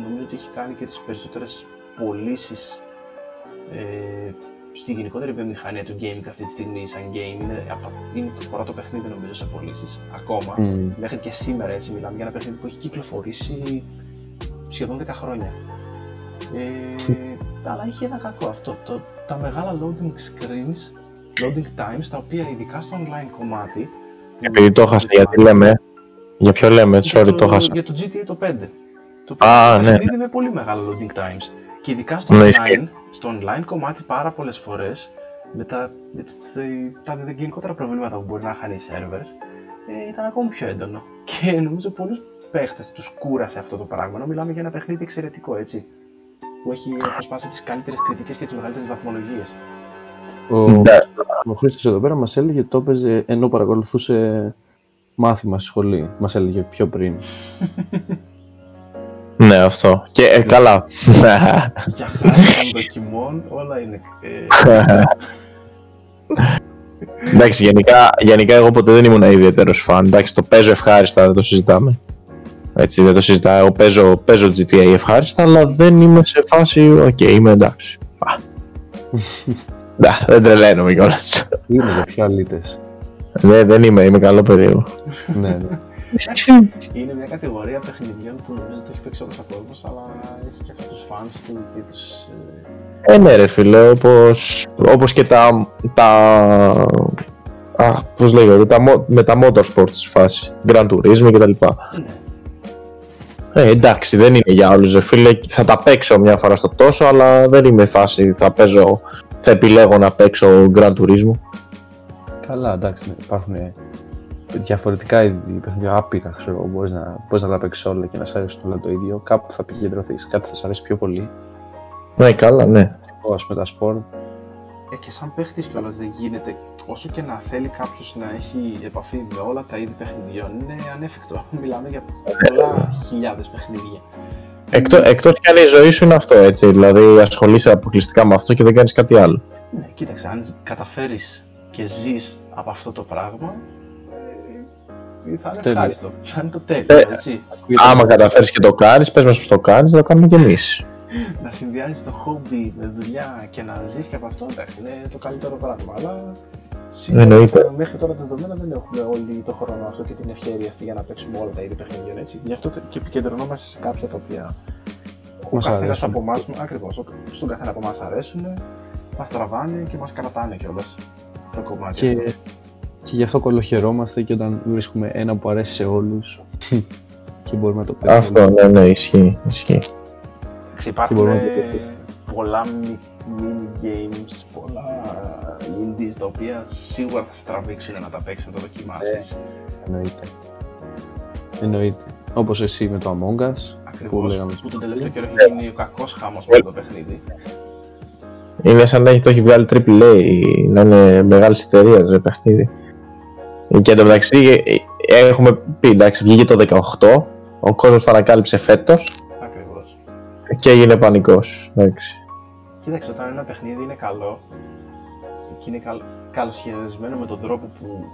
νομίζω ότι έχει κάνει και τις περισσότερες πωλήσεις ε, στη γενικότερη βιομηχανία του gaming αυτή τη στιγμή σαν game. Είναι, από τα- είναι το πρώτο παιχνίδι νομίζω σε πωλήσεις ακόμα. Μμμ. Μέχρι και σήμερα έτσι μιλάμε για ένα παιχνίδι που έχει κυκλοφορήσει σχεδόν 10 χρόνια. Ε, αλλά έχει ένα κακό αυτό. Το, τα μεγάλα loading screens, loading times, τα οποία ειδικά στο online κομμάτι. Επειδή το έχασα, γιατί λέμε. Για ποιο λέμε, για sorry, το έχασα. Για το GTA το 5. Το Α, οποίο ναι, παιχνίδι με πολύ μεγάλα loading times. Και ειδικά στο Ναι, online, ισχύει. στο online κομμάτι πάρα πολλές φορές με τα, με τις, ε, τα γενικότερα προβλήματα που μπορεί να είχαν οι servers ε, ήταν ακόμη πιο έντονο. Και νομίζω πολλούς παίχτες τους κούρασε αυτό το πράγμα. Ενώ μιλάμε για ένα παιχνίδι εξαιρετικό έτσι. Που έχει αποσπάσει τις καλύτερες κριτικές και τις μεγαλύτερες βαθμολογίες. Ο, Ναι. ο Χρήστος εδώ πέρα μας έλεγε ότι το έπαιζε ενώ παρακολουθούσε μάθημα στη σχολή. Μας έλεγε πιο πριν. Ναι, αυτό. Και ε, καλά. Για χάρη των δοκιμών όλα είναι. Ε, Εντάξει, γενικά, γενικά εγώ ποτέ δεν ήμουν ιδιαίτερος φαν. Εντάξει, το παίζω ευχάριστα, δεν το συζητάμε. Έτσι, δεν το συζητάω. Εγώ παίζω, παίζω GTA ευχάριστα, αλλά δεν είμαι σε φάση. Οκ, είμαι εντάξει. Α. Ναι, δεν τρελαίνομαι κιόλας. Είναι για πιο αλήτες. ναι, δεν είμαι, είμαι καλό περίεργο. ναι, ναι. είναι μια κατηγορία παιχνιδιών που νομίζω το έχει παίξει όλος ο κόσμος, αλλά έχει και αυτούς τους fans του και τους. Ε, Ε, ναι, ρε φίλε, όπως, όπως και τα. τα α, πώς λέγεται, τα, mo- με τα motorsports στη φάσης. Grand Turismo κτλ. ναι. Ε, εντάξει, δεν είναι για όλους, ρε φίλε. Θα τα παίξω μια φορά στο τόσο, αλλά δεν είμαι φάση. Θα παίζω, θα επιλέγω να παίξω Grand Turismo. Καλά, εντάξει, ναι, υπάρχουν διαφορετικά είδη παιχνίδια, άπειρα, ξέρω εγώ, μπορείς να, μπορείς να τα παίξεις όλα και να σ' αρέσουν όλα το ίδιο. Κάπου θα επικεντρωθείς, κάτι θα σ' αρέσει πιο πολύ. Ναι, καλά, ναι. Εγώ, ας πούμε, τα σπορ, Ε, και σαν παίχτης κιόλας δεν γίνεται, όσο και να θέλει κάποιος να έχει επαφή με όλα τα είδη παιχνιδιών, είναι ανέφικτο. Μιλάμε για πολλά χιλιάδες παιχνίδια. Εκτός, εκτός κι αν η ζωή σου είναι αυτό, έτσι. Δηλαδή, ασχολείσαι αποκλειστικά με αυτό και δεν κάνεις κάτι άλλο. Ναι, κοίταξε, αν καταφέρεις και ζεις από αυτό το πράγμα, ε, θα είναι Τέλειο. ευχάριστο. Θα είναι το τέλειο, Ε, έτσι. Άμα καταφέρεις και το κάνεις, πες μας πως το κάνεις, θα το κάνουμε κι εμείς. να συνδυάζεις το χόμπι με δουλειά και να ζεις και από αυτό, εντάξει, είναι το καλύτερο πράγμα. Αλλά σίγουρα Εννοείται. μέχρι τώρα δεδομένα δεν έχουμε όλοι το χρόνο αυτό και την ευχαίρεια αυτή για να παίξουμε όλα τα είδη παιχνιδιών. Έτσι. Γι' αυτό και επικεντρωνόμαστε σε κάποια τα οποία Ο Μας καθένας αρέσουν. από εμάς, ακριβώς, ο- στον καθένα από εμάς αρέσουν, μας τραβάνε και μας κρατάνε κιόλας στο κομμάτι Και, αυτό. και γι' αυτό κολοχαιρόμαστε και όταν βρίσκουμε ένα που αρέσει σε όλους και μπορούμε να το παίξουμε. Αυτό, ναι, ναι, ισχύει. ισχύει. Εντάξει, Υπάρχουν μπορούμε να ε, το πολλά mi- mini games, πολλά indies τα οποία σίγουρα θα σε τραβήξουν να τα παίξεις, να τα δοκιμάσεις. Εννοείται. Εννοείται. Όπως εσύ με το Among Us. Ακριβώς, που λέγαμε που τον τελευταίο καιρό έχει γίνει ο κακός χαμός με αυτό το παιχνίδι. Είναι σαν να έχει το έχει βγάλει AAA, να είναι μεγάλης εταιρείας ρε παιχνίδι. Και εντωμεταξύ ε, έχουμε πει, εντάξει, βγήκε το 18, ο κόσμος το ανακάλυψε φέτος Ακριβώς. και έγινε πανικός. Εντάξει. Κοίταξε, όταν ένα παιχνίδι είναι καλό και είναι καλ, καλοσχεδιασμένο με τον τρόπο που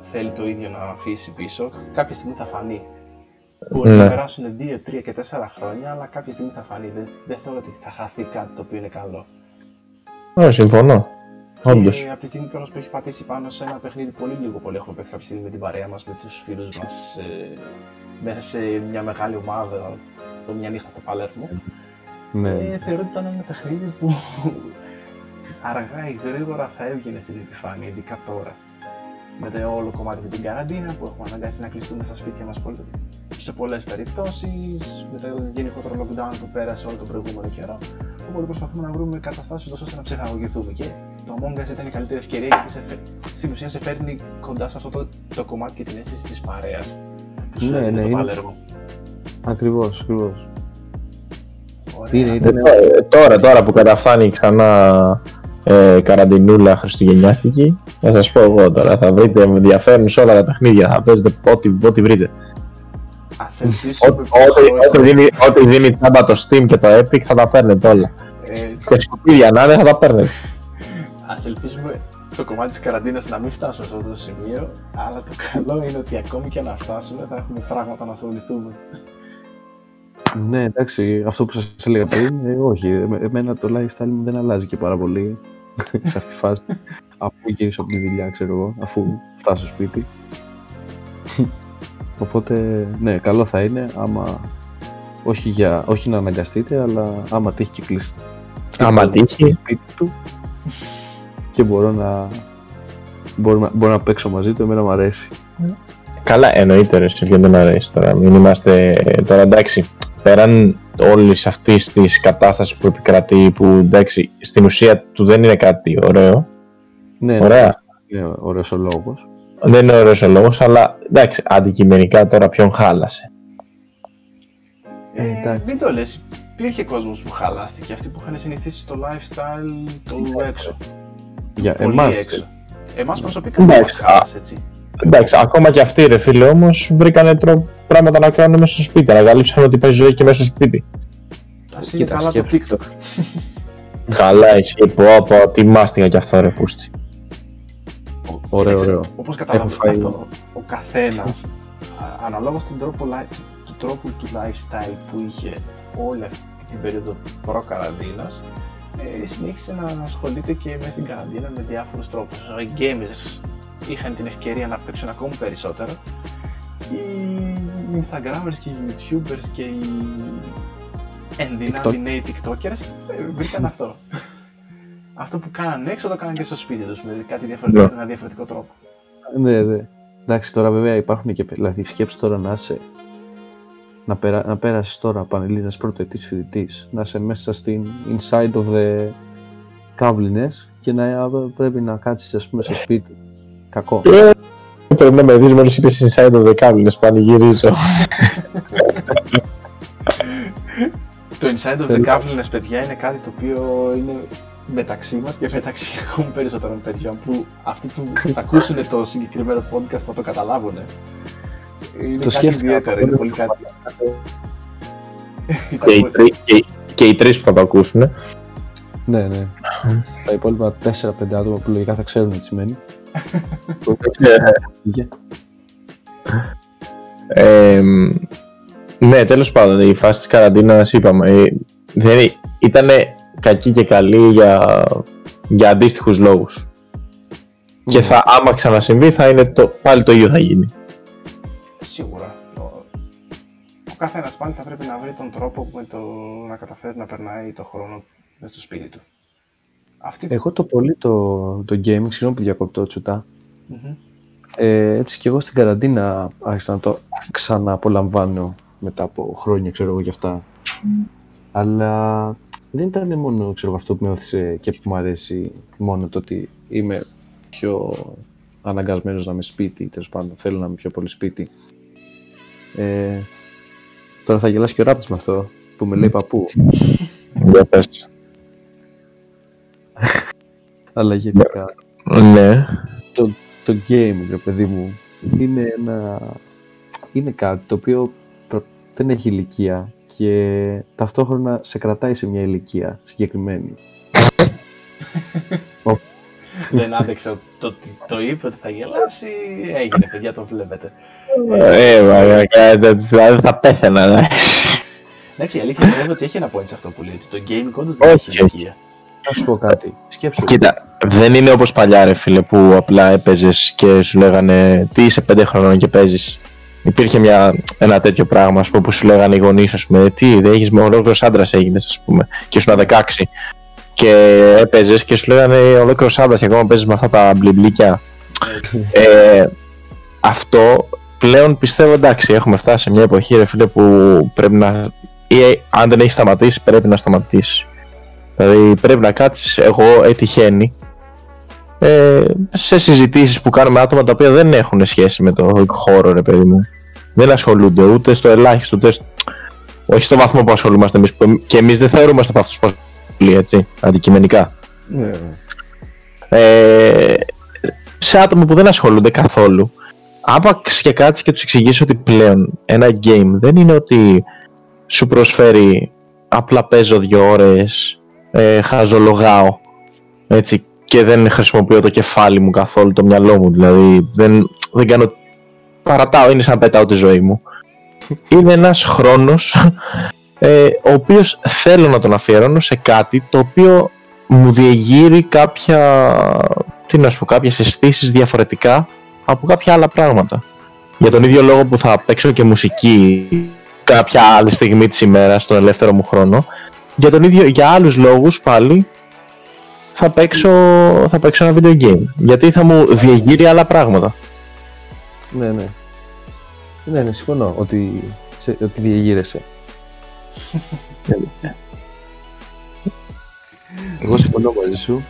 θέλει το ίδιο να αφήσει πίσω, κάποια στιγμή θα φανεί. Μπορεί Ναι. να περάσουν 2, 3 και 4 χρόνια, αλλά κάποια στιγμή θα φανεί. Δεν, δεν θεωρώ ότι θα χαθεί κάτι το οποίο είναι καλό. Ναι, συμφωνώ. Όντως. Και από τη στιγμή κιόλας που έχει πατήσει πάνω σε ένα παιχνίδι πολύ λίγο πολύ έχουμε παίξει κάποια στιγμή με την παρέα μας, με τους φίλους μας, ε, μέσα σε μια μεγάλη ομάδα, το μια νύχτα στο Παλέρμο. Ναι. Ε, θεωρώ ότι ήταν ένα παιχνίδι που αργά ή γρήγορα θα έβγαινε στην επιφάνεια, ειδικά τώρα. Με το όλο κομμάτι με την καραντίνα που έχουμε αναγκάσει να κλειστούμε στα σπίτια μας πολύ, σε πολλές περιπτώσεις, με το γενικότερο lockdown που πέρασε όλο τον προηγούμενο καιρό. Οπότε προσπαθούμε να βρούμε καταστάσεις ώστε να ψυχαγωγηθούμε. Και το Among Us ήταν η καλύτερη ευκαιρία γιατί σε, φε- στην ουσία σε φέρνει κοντά σε αυτό το, το κομμάτι και την αίσθηση της παρέας. Που σου Ναι, έδινε ναι, το είναι- Παλέρμο. Ακριβώς, ακριβώς. Ωραία. Είναι, Ε, ήταν τω- τώρα, τώρα που καταφάνει ξανά ε, καραντινούλα χριστουγεννιάτικη, θα σας πω εγώ τώρα, θα βρείτε ενδιαφέρον σε όλα τα παιχνίδια, θα παίζετε ό,τι, ό,τι βρείτε. Ας ελπίσουμε Ό,τι, πως όχι. ό,τι, δίνει, ό,τι δίνει τσάμπα το Steam και το Epic θα τα παίρνετε όλα. Ε, Και σκουπίδια να είναι θα τα παίρνετε. ας ελπίσουμε το κομμάτι της καραντίνας να μην φτάσουμε σε αυτό το σημείο, αλλά το καλό είναι ότι ακόμη και να φτάσουμε θα έχουμε πράγματα να ασχοληθούμε. Ναι, εντάξει, αυτό που σας έλεγα πριν, ε, όχι, εμέ- εμένα το lifestyle μου δεν αλλάζει και πάρα πολύ σε αυτή τη φάση. αφού γυρίσω από τη δουλειά, ξέρω εγώ, αφού φτάσω σπίτι. Οπότε, ναι, καλό θα είναι άμα, όχι, για, όχι να αναγκαστείτε, αλλά άμα τύχει και κλείσει Άμα τύχει, σπίτι του και μπορώ να, μπορώ, να- μπορώ να παίξω μαζί του, εμένα μου αρέσει. Καλά, εννοείται ρε, σε ποιον δεν αρέσει τώρα. Μην είμαστε τώρα εντάξει. Πέραν όλης αυτής της κατάστασης που επικρατεί, που εντάξει, στην ουσία του δεν είναι κάτι ωραίο. Ναι, Ωραία. ναι, είναι ωραίος ο λόγος. Δεν είναι ωραίος ο λόγος, αλλά εντάξει, αντικειμενικά τώρα ποιον χάλασε. Ε, Ε, εντάξει. μην το λες, υπήρχε κόσμος που χαλάστηκε, αυτοί που είχαν συνηθίσει το lifestyle του έξω. Για Πολύ εμάς, έξω. Εμάς προσωπικά δεν μας Εντάξει, χάλασε έτσι. Εντάξει, ακόμα και αυτοί ρε φίλε όμως βρήκανε τρόπο πράγματα να κάνουν μέσα στο σπίτι. Ανακαλύψαν ότι παίζει ζωή και μέσα στο σπίτι. Ας είναι Κοίτα, καλά το σκέψου. TikTok. Καλά, εσύ πω, πω, τι μάστιγα κι αυτό ρε πούστη. ωραίο, Κοίταξε, ωραίο. Όπως Έχω καταλαβαίνω φάει- αυτό, ο καθένας, α- αναλόγως του τρόπο, li- του τρόπου του lifestyle που είχε όλη αυτή την περίοδο προ-καραντίνας, ε, συνέχισε να ασχολείται και μέσα στην καραντίνα με διάφορους τρόπους. Οι gamers είχαν την ευκαιρία να παίξουν ακόμη περισσότερο. Οι Instagramers και οι YouTubers και οι ενδυνάμει TikTok. νέοι TikTokers ε, βρήκαν αυτό. αυτό που κάνανε έξω το κάνανε και στο σπίτι τους με κάτι διαφορετικό, Ναι. με ένα διαφορετικό τρόπο. Ναι, ναι. Εντάξει, τώρα βέβαια υπάρχουν και. Δηλαδή, σκέψου τώρα να είσαι. Να, περα, να πέρασεις τώρα πανελλήνας πρώτο ετής φοιτητής, να είσαι μέσα στην inside of the καύλινες και να πρέπει να κάτσεις ας πούμε στο σπίτι. Κακό. Πρέπει να με δεις μόλις είπες inside of the cabinet, πανηγυρίζω. Το Inside of the Θέλω- Goblins, παιδιά, είναι κάτι το οποίο είναι μεταξύ μας και μεταξύ ακόμη περισσότερων παιδιών που αυτοί που θα ακούσουν το συγκεκριμένο podcast θα το καταλάβουν. Είναι κάτι σκέφτηκα. ιδιαίτερο, είναι πολύ κάτι. και, οι τρει- και, και οι τρεις που θα το ακούσουν. ναι, ναι. Τα υπόλοιπα 4-5 άτομα που λογικά θα ξέρουν τι σημαίνει. Είχε. Ε, ναι, τέλος πάντων, η φάση της καραντίνας είπαμε, ε, δεν, ήταν κακή και καλή για, για αντίστοιχους λόγους. Και θα, άμα ξανασυμβεί θα είναι το, πάλι το ίδιο θα γίνει. Σίγουρα. Ο- καθένας πάλι θα πρέπει να βρει τον τρόπο με το να καταφέρει να περνάει το χρόνο με στο σπίτι του. Αυτή... Εγώ το πολύ το, το gaming, συγγνώμη που διακόπτω τσουτά. Μμμ. Ε, έτσι και εγώ στην καραντίνα άρχισα να το ξανααπολαμβάνω μετά από χρόνια, ξέρω εγώ, γι' αυτά. Αλλά δεν ήταν μόνο ξέρω, εγώ, αυτό που με όθησε και που μου αρέσει μόνο το ότι είμαι πιο αναγκασμένος να είμαι σπίτι, τέλος πάντων, θέλω να είμαι πιο πολύ σπίτι. Ε, τώρα θα γελάσει και ο Ράπτης με αυτό που με λέει παππού. Για πες. Αλλά γενικά Ναι. το, το game, ρε παιδί μου, είναι ένα... Είναι κάτι το οποίο προ- δεν έχει ηλικία και ταυτόχρονα σε κρατάει σε μια ηλικία συγκεκριμένη. Δεν άντεξε το ότι το είπε ότι θα γελάσει. Έγινε, παιδιά, το βλέπετε. Ε, μαλάκα, δεν θα- θα πέθαινα, ναι. Εντάξει, η αλήθεια είναι ότι έχει ένα point σε αυτό που λέει. ότι Το gaming όντως δεν έχει Όχι, ηλικία. Να σου πω κάτι. Σκέψου. Κοίτα, δεν είναι όπως παλιά ρε φίλε που απλά έπαιζες και σου λέγανε τι είσαι πέντε χρονών και παίζεις. Υπήρχε μια, ένα τέτοιο πράγμα ας πούμε, που σου λέγανε οι γονείς ας πούμε τι δεν έχεις με ολόκληρος άντρας έγινες ας πούμε και ήσουν 16 και έπαιζες και σου λέγανε ολόκληρος άντρας και ακόμα παίζεις με αυτά τα μπλιμπλίκια. Έτσι. Ε, αυτό πλέον πιστεύω εντάξει έχουμε φτάσει σε μια εποχή ρε φίλε που πρέπει να ή ε, αν δεν έχεις σταματήσει πρέπει να σταματήσεις δηλαδή πρέπει να κάτσεις εγώ έτυχαίνει ε, σε συζητήσεις που κάνουμε άτομα τα οποία δεν έχουν σχέση με το χώρο ρε παιδί μου δεν ασχολούνται ούτε στο ελάχιστο ούτε στο... όχι στο βαθμό που ασχολούμαστε εμείς που και εμείς δεν θεωρούμαστε από αυτούς που ασχολούνται έτσι αντικειμενικά Ναι. ε, σε άτομα που δεν ασχολούνται καθόλου. Άπαξ και κάτσεις και τους εξηγήσεις ότι πλέον ένα game δεν είναι ότι σου προσφέρει απλά παίζω δύο ώρες, ε, χαζολογάω έτσι, και δεν χρησιμοποιώ το κεφάλι μου καθόλου, το μυαλό μου δηλαδή δεν, δεν κάνω, παρατάω, είναι σαν να πετάω τη ζωή μου. Είναι ένας χρόνος ε, ο οποίος θέλω να τον αφιερώνω σε κάτι το οποίο μου διεγείρει κάποια, τι να σου πω, κάποιες αισθήσεις διαφορετικά από κάποια άλλα πράγματα. Για τον ίδιο λόγο που θα παίξω και μουσική κάποια άλλη στιγμή της ημέρας στον ελεύθερο μου χρόνο, για, τον ίδιο, για άλλους λόγους πάλι θα παίξω, θα παίξω ένα video game. Γιατί θα μου διεγείρει άλλα πράγματα. Ναι, ναι. Ναι, ναι, συμφωνώ ότι, σε, ότι διεγείρεσαι. Εγώ συμφωνώ μαζί σου.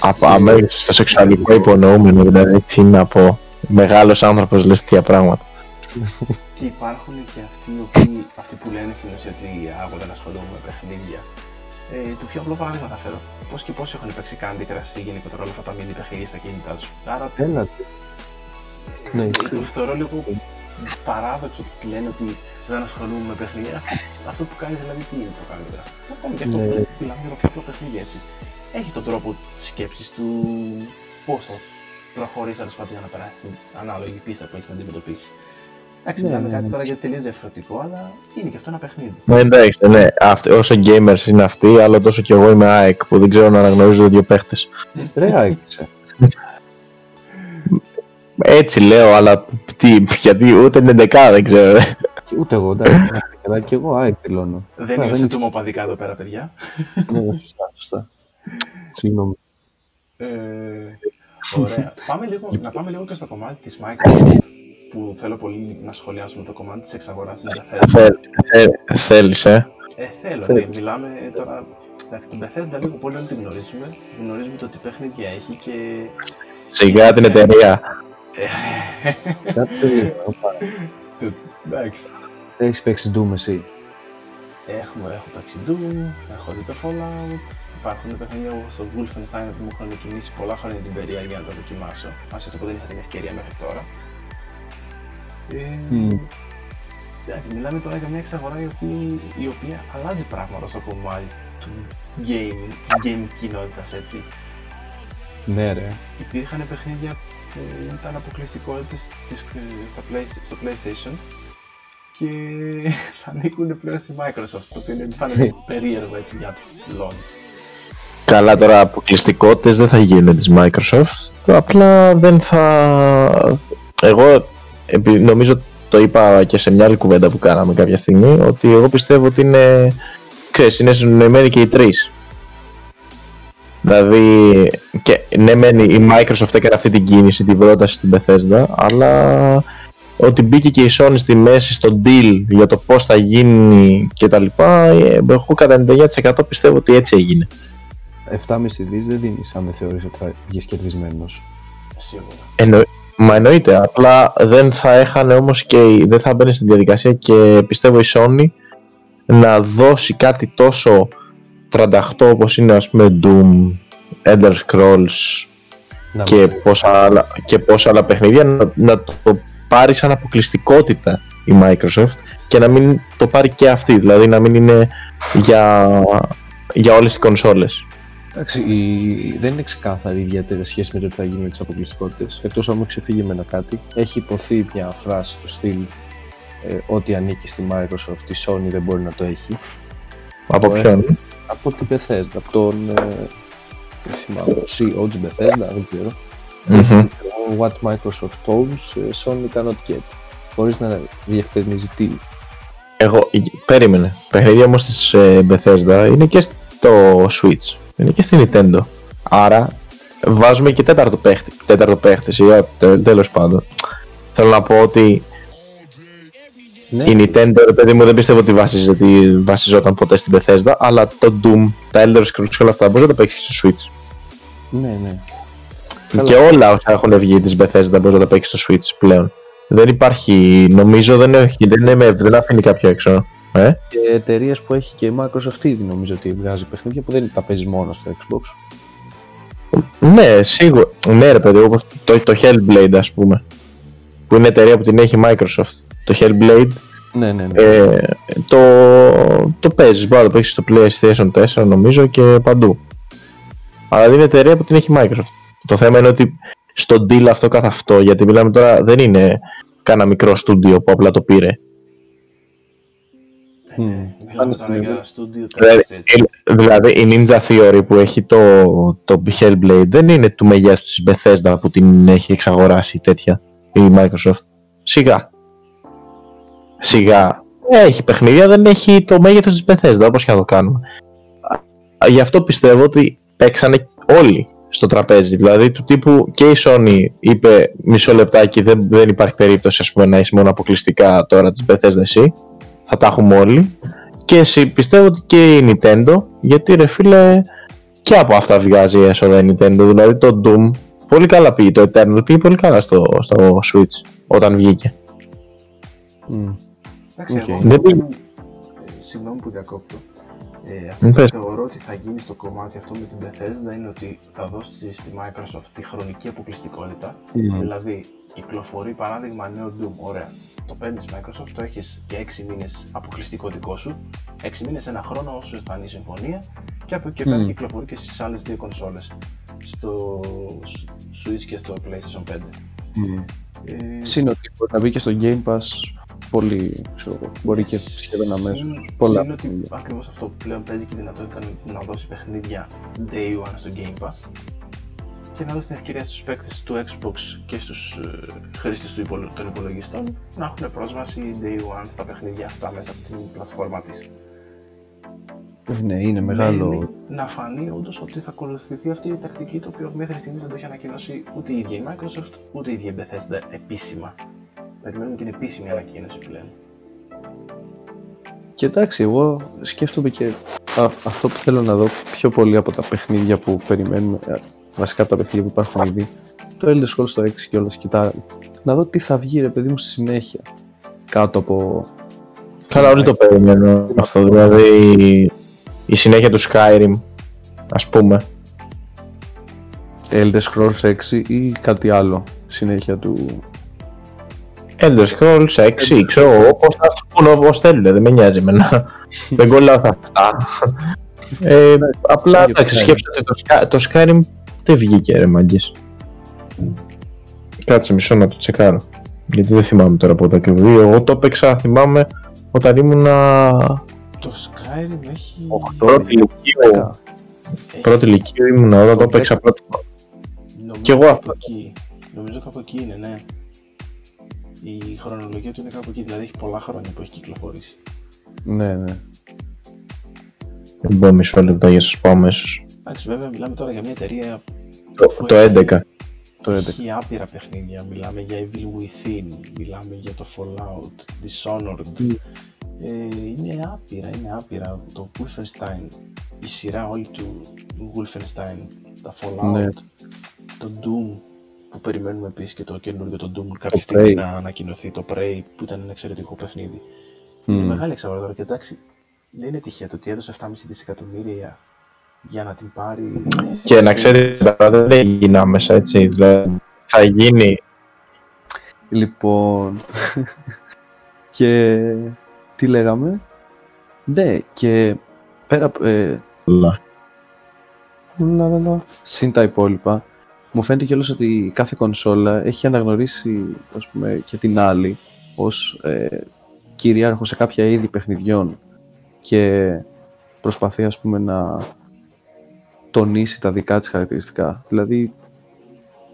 Από αμέσως στο σεξουαλικό υπονοούμενο, δηλαδή τι να πω. Μεγάλος άνθρωπος λες τέτοια πράγματα. Και υπάρχουν και αυτοί, οι οποίοι, αυτοί που λένε στην ουσία ότι άγω δεν ασχολούμαι με παιχνίδια. Ε, το πιο απλό παράδειγμα θα φέρω. Πώς και πόσοι έχουν παίξει Candy Crush ή γενικότερα όλα αυτά τα mini παιχνίδια στα κινητά τους. Άρα Έλα. Ναι, το θεωρώ λίγο παράδοξο ότι λένε ότι δεν ασχολούμαι με παιχνίδια. Αυτό που κάνει δηλαδή τι είναι το καλύτερα. Ακόμη και αυτό Ναι. που μιλάμε για το πιο απλό παιχνίδι έτσι. Έχει τον τρόπο σκέψης του πώ θα προχωρήσει τέλο πάντων για να περάσει την ανάλογη πίστα που έχεις να αντιμετωπίσεις. Εντάξει, Ναι, μιλάμε ναι, κάτι ναι. τώρα για τελείως διαφορετικό, αλλά είναι και αυτό ένα παιχνίδι. Ναι, εντάξει, ναι. Αυτοί, όσο gamers είναι αυτοί, αλλά τόσο κι εγώ είμαι ΑΕΚ που δεν ξέρω να αναγνωρίζω δύο παίχτες. Ρε, άκουσα. Έτσι λέω, αλλά τι, γιατί ούτε την 11 δεν ξέρω. ρε. Και Ούτε εγώ, εντάξει. Αλλά και εγώ ΑΕΚ δηλώνω. Δεν Α, υιοθετούμε οπαδικά εδώ πέρα, παιδιά. Ναι, σωστά, σωστά. Συγγνώμη. Ε, ωραία. πάμε λίγο, να πάμε λίγο και στο κομμάτι της Microsoft που θέλω πολύ να σχολιάσουμε το κομμάτι της εξαγοράς της Bethesda. Θε- θε- Θέλεις, ε; Ε, θέλω, ναι, Θέλεις. μιλάμε τώρα. Εντάξει, την Bethesda λίγο πολύ όλοι την γνωρίζουμε. Γνωρίζουμε το τι παιχνίδια έχει και. Σιγά την εταιρεία. Κάτσε λίγο. όπα. Εντάξει. Έχεις παίξει Doom εσύ; Έχουμε, έχω παίξει Doom, έχω δει το Fallout. Υπάρχουν παιχνίδια όπως το Wolfenstein που μου έχουν κινήσει πολλά χρόνια την περιέργεια για να το δοκιμάσω. Άσχετο που δεν είχα την ευκαιρία μέχρι τώρα. Ε, Μμμ. εντάξει, μιλάμε τώρα για μια εξαγορά η οποία, η οποία αλλάζει πράγματα στο κομμάτι του gaming, της gaming κοινότητας έτσι. Ναι, ρε. Υπήρχαν παιχνίδια που ήταν αποκλειστικότητες της, στα Play- στο PlayStation και θα ανήκουν πλέον στη Microsoft, το οποίο είναι σαν περίεργο έτσι για launch. Καλά τώρα αποκλειστικότητες δεν θα γίνουν της Microsoft. Απλά δεν θα... Εγώ επει- νομίζω το το είπα και σε μια άλλη κουβέντα που κάναμε κάποια στιγμή, ότι εγώ πιστεύω ότι είναι, ξέρεις, είναι συνοημένη και οι τρεις. Δηλαδή, και ναι μεν η Microsoft έκανε αυτή την κίνηση, την πρόταση στην Bethesda, αλλά ότι μπήκε και η Sony στη μέση στο deal για το πώς θα γίνει και τα λοιπά, ε, εγώ κατά 99% πιστεύω ότι έτσι έγινε. 7,5 δις δεν δίνεις αν δεν θεωρείς ότι θα βγεις κερδισμένος. Σίγουρα. Εννο... Μα εννοείται, απλά δεν θα έχανε όμως και η- δεν θα μπαίνει στην διαδικασία και πιστεύω η Sony να δώσει κάτι τόσο 38 όπως είναι ας πούμε Doom, Elder Scrolls Να και μην- πόσα άλλα, και πόσα άλλα παιχνίδια να, να το πάρει σαν αποκλειστικότητα η Microsoft και να μην το πάρει και αυτή, δηλαδή να μην είναι για, για όλες τις κονσόλες. Εντάξει, η... δεν είναι ξεκάθαρη η ιδιαίτερη σχέση με το τι θα γίνει με τις αποκλειστικότητες. Εκτός αν μου ξεφύγει εμένα κάτι, έχει υποθεί μια φράση του στυλ ε, ότι ανήκει στη Microsoft, η Sony δεν μπορεί να το έχει. Από Το ποιον; Από την Bethesda, από τον. Ε, δεν θυμάμαι, CEO της Bethesda, δεν ξέρω. Μμμ. What Microsoft owns, ε, Sony cannot get. Χωρίς να διευκρινίζει τι. Εγώ, περίμενε. Παιχνίδια όμως της ε, Bethesda είναι και στο Switch. Είναι και στη Nintendo. Άρα βάζουμε και τέταρτο παίχτη. Τέταρτο παίχτη, ή τε, τέλος πάντων. Θέλω να πω ότι Ναι, η Nintendo, ρε παιδί μου, δεν πιστεύω ότι βασίζεται, βασιζόταν ποτέ στην Bethesda, αλλά το Doom, τα Elder Scrolls και όλα αυτά μπορεί να τα παίξεις στο Switch. ναι, ναι. Καλά. Και όλα όσα έχουν βγει της Bethesda μπορείς να τα παίξεις στο Switch πλέον. Δεν υπάρχει, νομίζω δεν, έχει, δεν, είναι, δεν αφήνει κάποιο έξω. Ε; Και εταιρείες που έχει και η Microsoft ήδη νομίζω ότι βγάζει παιχνίδια που δεν τα παίζει μόνο στο Xbox. Ναι, σίγουρα. Ναι, ρε παιδί, όπως το, το Hellblade, ας πούμε. Που είναι εταιρεία που την έχει η Microsoft. Το Hellblade Ναι, ναι, ναι. ε, το, το παίζεις, μπορεί να το παίξεις στο PlayStation 4 νομίζω και παντού. Αλλά είναι εταιρεία που την έχει η Microsoft. Το θέμα είναι ότι στο deal αυτό καθ' αυτό, γιατί μιλάμε τώρα δεν είναι κάνα μικρό στούντιο που απλά το πήρε. Δηλαδή, τεράστιο, έτσι. ε, δηλαδή η Ninja Theory που έχει το, το Hellblade δεν είναι του μεγέθους της Bethesda που την έχει εξαγοράσει τέτοια η Microsoft. Σιγά. Σιγά. Έχει παιχνίδια, δεν έχει το μέγεθος της Bethesda όπως και να το κάνουμε. Α, Γι' αυτό πιστεύω ότι παίξανε όλοι στο τραπέζι. Δηλαδή του τύπου και η Sony είπε μισό λεπτάκι δεν, δεν υπάρχει περίπτωση ας πούμε, να είσαι μόνο αποκλειστικά τώρα της Bethesda εσύ. Θα τα έχουμε όλοι. Και εσύ πιστεύω ότι και η Nintendo, γιατί ρε φίλε και από αυτά βγάζει έσοδα η Nintendo. Δηλαδή το Doom πολύ καλά πήγε, το Eternal πήγε πολύ καλά στο, στο Switch όταν βγήκε. Μμ. Εντάξει, Οκ. εγώ Δεν αυτό πήγε. που- ε, Συγγνώμη που διακόπτω. Ε, αυτό Μη που πες. θεωρώ ότι θα γίνει στο κομμάτι αυτό με την Bethesda είναι ότι θα δώσει στη Microsoft τη χρονική αποκλειστικότητα. Μμ. Δηλαδή, κυκλοφορεί παράδειγμα νέο Doom. Ωραία. Το παίρνεις Microsoft, το έχεις για 6 μήνες αποκλειστικό δικό σου. 6 μήνες, ένα χρόνο όσο θα είναι η συμφωνία. Και από εκεί και πέρα Μμ. κυκλοφορεί και στις άλλες δύο κονσόλες. Στο Switch και στο PlayStation 5. Μμ. Ε, Συν ότι μπορεί να μπει και στο Game Pass πολύ, ξέρω εγώ, μπορεί και σχεδόν αμέσως. Συν- Πολλά συν ότι παιχνίδια. ακριβώς αυτό που πλέον παίζει και η δυνατότητα να δώσει παιχνίδια day one στο Game Pass και να δώσει την ευκαιρία στους παίκτες του Xbox και στους ε, χρήστες του υπολο- των υπολογιστών να έχουν πρόσβαση day one στα παιχνίδια αυτά μέσα από την πλατφόρμα της. Ναι, είναι μεγάλο. Μένει να φανεί όντως ότι θα ακολουθηθεί αυτή η τακτική το οποίο μέχρι στιγμής δεν το έχει ανακοινώσει ούτε η ίδια η Microsoft ούτε η ίδια η Bethesda επίσημα. Περιμένουμε την επίσημη ανακοίνωση πλέον. Και εντάξει, εγώ σκέφτομαι και α, αυτό που θέλω να δω πιο πολύ από τα παιχνίδια που περιμένουμε, α, βασικά από τα παιχνίδια που υπάρχουν ήδη, το Elder Scrolls στο 6 και όλα και τα να δω τι θα βγει ρε παιδί μου στη συνέχεια κάτω από Καλά, όλοι το περιμένουν αυτό. Δηλαδή η συνέχεια του Skyrim, ας πούμε. Elder Scrolls 6 ή κάτι άλλο συνέχεια του Elder Scrolls 6, ξέρω εγώ, όπως θα σου πούνε όπως θέλουν, δεν με νοιάζει εμένα. δεν κολλάω σε αυτά. ε, απλά σαν εντάξει, Skyrim. σκέψτε ότι το, Sky- το Skyrim δεν βγήκε ρε μάγκες. Κάτσε μισό να το τσεκάρω. Γιατί δεν θυμάμαι τώρα πότε ακριβώς. Εγώ το έπαιξα, θυμάμαι, όταν ήμουνα Το Skyrim έχει... πρώτη ηλικίου. έχει- Πρώτη ηλικίου ήμουνα όταν το έπαιξα πρώτη φορά. Νομίζω Κι εγώ κάπου αυτό. Εκεί. Νομίζω κάπου εκεί είναι, ναι. Η χρονολογία του είναι κάπου εκεί, δηλαδή έχει πολλά χρόνια που έχει κυκλοφορήσει. Ναι, ναι. Δεν πω μισό λεπτό για να σας πω αμέσως. Εντάξει, βέβαια μιλάμε τώρα για μια εταιρεία Το, που το έχει- 11. Το 11. Έχει άπειρα παιχνίδια. Μιλάμε για Evil Within, μιλάμε για το Fallout, Dishonored. Mm. Ε, είναι άπειρα, είναι άπειρα. Το Wolfenstein, η σειρά όλη του Wolfenstein, τα Fallout, Ναι. το Doom που περιμένουμε επίσης και το καινούργιο το Doom κάποια Το στιγμή Prey. να ανακοινωθεί, το Prey που ήταν ένα εξαιρετικό παιχνίδι. Είναι Μμμ. μεγάλη εξαγορά τώρα και εντάξει, δεν είναι τυχαίο το ότι έδωσε 7,5 δισεκατομμύρια για να την πάρει. Και να ξέρετε, τώρα δεν έγινε άμεσα έτσι. Δηλαδή, θα γίνει. Λοιπόν. και τι λέγαμε; Ναι, και πέρα. Ε, λα, λα, λα. Συν τα υπόλοιπα, μου φαίνεται κιόλας ότι κάθε κονσόλα έχει αναγνωρίσει ας πούμε, και την άλλη ως ε, κυρίαρχο σε κάποια είδη παιχνιδιών και προσπαθεί ας πούμε να τονίσει τα δικά της χαρακτηριστικά. Δηλαδή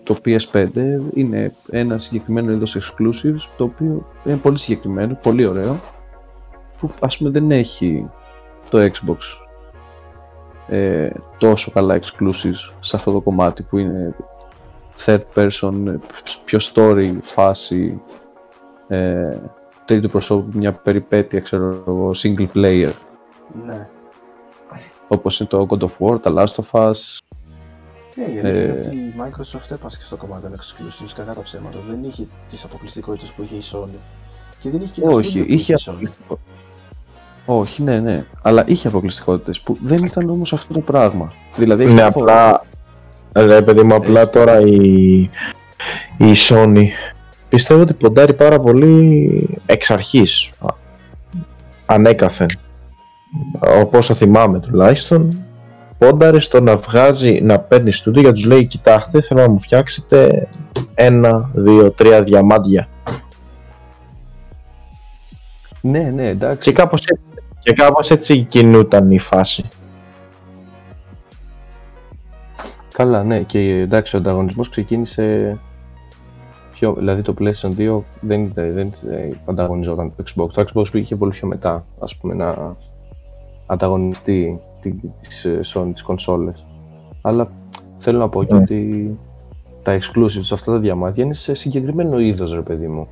το PS5 είναι ένα συγκεκριμένο είδος exclusives το οποίο είναι πολύ συγκεκριμένο, πολύ ωραίο που ας πούμε δεν έχει το Xbox ε, τόσο καλά exclusives σε αυτό το κομμάτι που είναι third person, ε, πιο story φάση ε, τρίτου προσώπου, μια περιπέτεια ξέρω εγώ, single player Ναι. όπως είναι το God of War, τα Last of Us Ναι, η αλήθεια είναι Ε, ότι η Microsoft έπασχε στο κομμάτι των exclusives κατά τα ψέματα. Δεν είχε τις αποκλειστικότητες που είχε η Sony. Και δεν είχε και τα Όχι, studio που είχε η Sony. αποκλειστικό- Όχι, ναι, ναι. Αλλά είχε αποκλειστικότητες που δεν ήταν όμως αυτό το πράγμα. Δηλαδή, έχει Ναι, διαφορά. απλά. Ρε παιδί μου, απλά Έχει. τώρα η, η Sony πιστεύω ότι ποντάρει πάρα πολύ εξ αρχής. Α, Ανέκαθεν. Όπως το θυμάμαι τουλάχιστον, πόνταρε στο να βγάζει, να παίρνει στούντιο για τους λέει κοιτάξτε θέλω να μου φτιάξετε ένα, δύο, τρία διαμάντια. Ναι, ναι, Και εντάξει. κάπως έτσι, και κάπως έτσι κινούταν η φάση. Καλά, ναι. Και εντάξει, ο ανταγωνισμός ξεκίνησε πιο... Δηλαδή το PlayStation 2 δεν, ήταν- δεν ε, ανταγωνιζόταν το Xbox. Το Xbox είχε πολύ πιο μετά, ας πούμε, να ανταγωνιστεί τη- τις ε, Sony, τις κονσόλες. Αλλά θέλω να πω και Ναι. ότι τα exclusives σε αυτά τα διαμάτια είναι σε συγκεκριμένο είδος, ρε παιδί μου.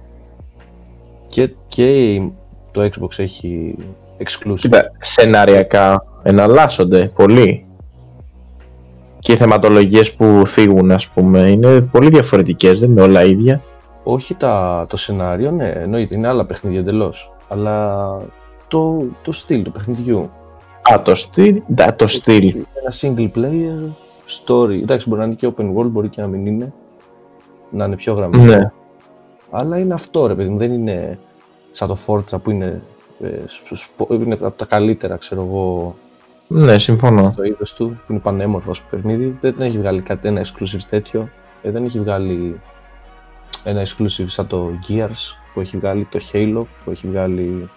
Και, και η- το Xbox έχει exclusive. Κοίτα, σεναριακά εναλλάσσονται πολύ. Και οι θεματολογίες που θίγουν, ας πούμε, είναι πολύ διαφορετικές, δεν είναι όλα ίδια. Όχι τα, το σενάριο, ναι, εννοείται, είναι άλλα παιχνίδια εντελώς. Αλλά το, το στυλ του παιχνιδιού. Α, το στυλ, ντα, το στυλ. Ένα single player story. Εντάξει, μπορεί να είναι και open world, μπορεί και να μην είναι. Να είναι πιο γραμμένο. Ναι. Αλλά είναι αυτό, ρε παιδί μου. Δεν είναι σαν το Forza που είναι, ε, σπ- σπ- είναι από τα καλύτερα, ξέρω εγώ, Ναι, συμφωνώ. το είδος του, που είναι πανέμορφος ως παιχνίδι. Δεν, δεν έχει βγάλει κάτι, ένα exclusive τέτοιο. Ε, δεν έχει βγάλει ένα exclusive σαν το Gears που έχει βγάλει το Halo, που έχει βγάλει.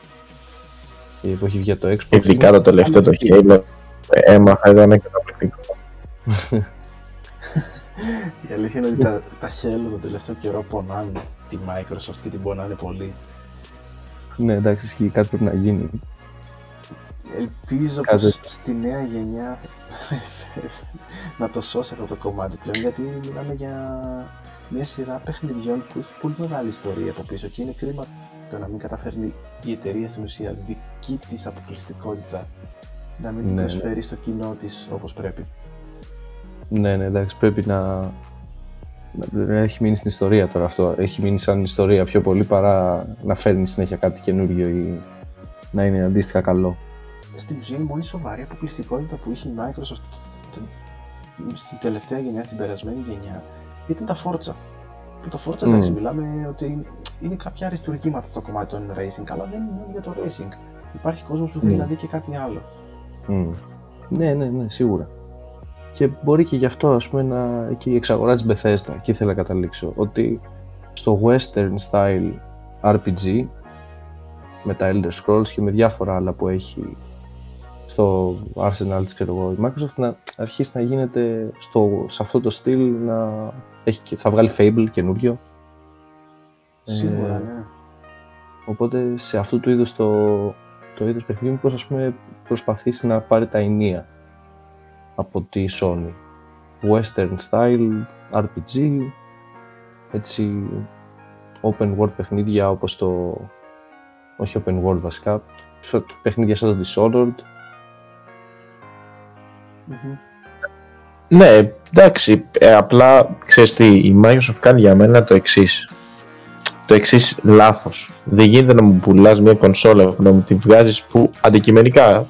ε, που έχει βγει για το Xbox. Ειδικά το τελευταίο το Halo. ε, Έμαθα, ήταν καταπληκτικό. Η αλήθεια είναι ότι τα, τα Halo τον τελευταίο καιρό πονάνε τη Microsoft και την πονάνε πολύ. Ναι, εντάξει, ισχύει κάτι πρέπει να γίνει. Ελπίζω Κάτι. πως στη νέα γενιά να το σώσει αυτό το κομμάτι πλέον γιατί μιλάμε για μια σειρά παιχνιδιών που έχει πολύ μεγάλη ιστορία από πίσω και είναι κρίμα το να μην καταφέρνει η εταιρεία στην ουσία δική της αποκλειστικότητα να μην την Ναι, ναι. προσφέρει στο κοινό της όπως πρέπει. Ναι, ναι, εντάξει, πρέπει να. να- να έχει μείνει στην ιστορία τώρα αυτό. Έχει μείνει σαν ιστορία πιο πολύ παρά να φέρνει συνέχεια κάτι καινούριο ή να είναι αντίστοιχα καλό. Στην ουσία η μόνη σοβαρή αποκλειστικότητα που είχε η Microsoft τε- στην τελευταία γενιά, στην περασμένη γενιά, ήταν τα Forza. Που το Forza, Μμμ. εντάξει, μιλάμε ότι είναι κάποια αριστουργήματα στο κομμάτι των racing, αλλά δεν είναι μόνο για το racing. Υπάρχει κόσμος που θέλει Μμ. να δει και κάτι άλλο. Μμ. Ναι, ναι, ναι, σίγουρα. Και μπορεί και γι' αυτό, ας πούμε, να... και η εξαγορά της Bethesda, εκεί ήθελα να καταλήξω, ότι στο western style RPG, με τα Elder Scrolls και με διάφορα άλλα που έχει στο arsenal της, ξέρω εγώ, η Microsoft να αρχίσει να γίνεται στο, σε αυτό το στυλ να έχει, και- θα βγάλει Fable καινούριο. Σίγουρα, Ε, ναι. Οπότε σε αυτού του είδους το, το είδος παιχνίδι πώς ας πούμε προσπαθήσει να πάρει τα ενία από τη Sony. Western style, RPG, έτσι open world παιχνίδια όπως το... όχι open world βασικά, σαν- παιχνίδια σαν το Dishonored. Μμμ. Ναι, εντάξει, ε, απλά ξέρεις τι, η Microsoft κάνει για μένα το εξής. Το εξής λάθος. Δεν γίνεται να μου πουλάς μια κονσόλα που να μου τη βγάζεις που αντικειμενικά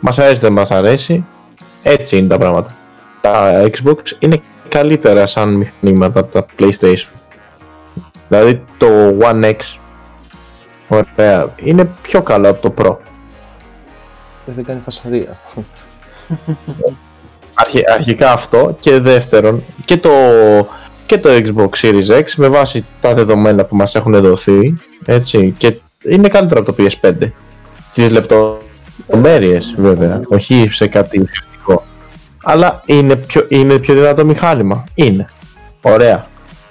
μας αρέσει δεν μας αρέσει, έτσι είναι τα πράγματα. Τα Xbox είναι καλύτερα σαν μηχανήματα από τα PlayStation. Δηλαδή το One X, ωραία, είναι πιο καλό από το Pro. Ε, Δεν κάνει φασαρία. Αρχι- αρχικά αυτό και δεύτερον και το, και το Xbox Series X με βάση τα δεδομένα που μας έχουν δοθεί έτσι και είναι καλύτερο από το PS5 στις λεπτομέρειες βέβαια όχι σε κάτι ουσιαστικό. Αλλά είναι πιο, είναι πιο δυνατό μηχάνημα. Είναι. Ωραία.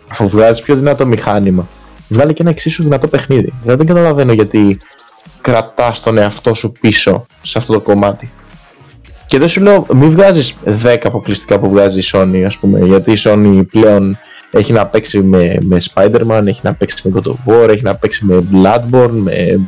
Αφού βγάζεις πιο δυνατό μηχάνημα βγάλει και ένα εξίσου δυνατό παιχνίδι. Δηλαδή δεν καταλαβαίνω γιατί κρατάς τον εαυτό σου πίσω σε αυτό το κομμάτι και δεν σου λέω, μην βγάζεις 10 αποκλειστικά που βγάζει η Sony, ας πούμε. Γιατί η Sony πλέον έχει να παίξει με, με Spider-Man, έχει να παίξει με God of War, έχει να παίξει με Bloodborne, με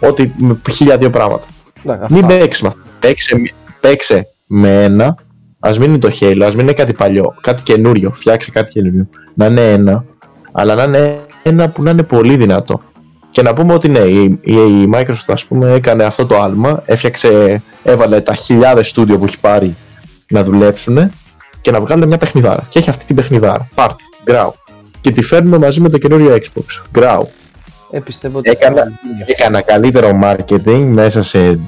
ό,τι. με χίλια δύο πράγματα. Εντάξει, Μην αυτά. παίξει με αυτό. Παίξε, παίξε με ένα, ας μην είναι το Halo, ας μην είναι κάτι παλιό, κάτι καινούριο. Φτιάξε κάτι καινούριο. Να είναι ένα, αλλά να είναι ένα που να είναι πολύ δυνατό. Και να πούμε ότι ναι, η, η, η Microsoft ας πούμε έκανε αυτό το άλμα, έφτιαξε, έβαλε τα χιλιάδες στούντιο που έχει πάρει να δουλέψουν και να βγάλουν μια παιχνιδάρα. Και έχει αυτή την παιχνιδάρα. Πάρτι, γκράου. Και τη φέρνουμε μαζί με το καινούριο Xbox. Γκράου. Ε, πιστεύω ότι Έκανα- θα γίνει αυτό. Έκανα καλύτερο marketing μέσα σε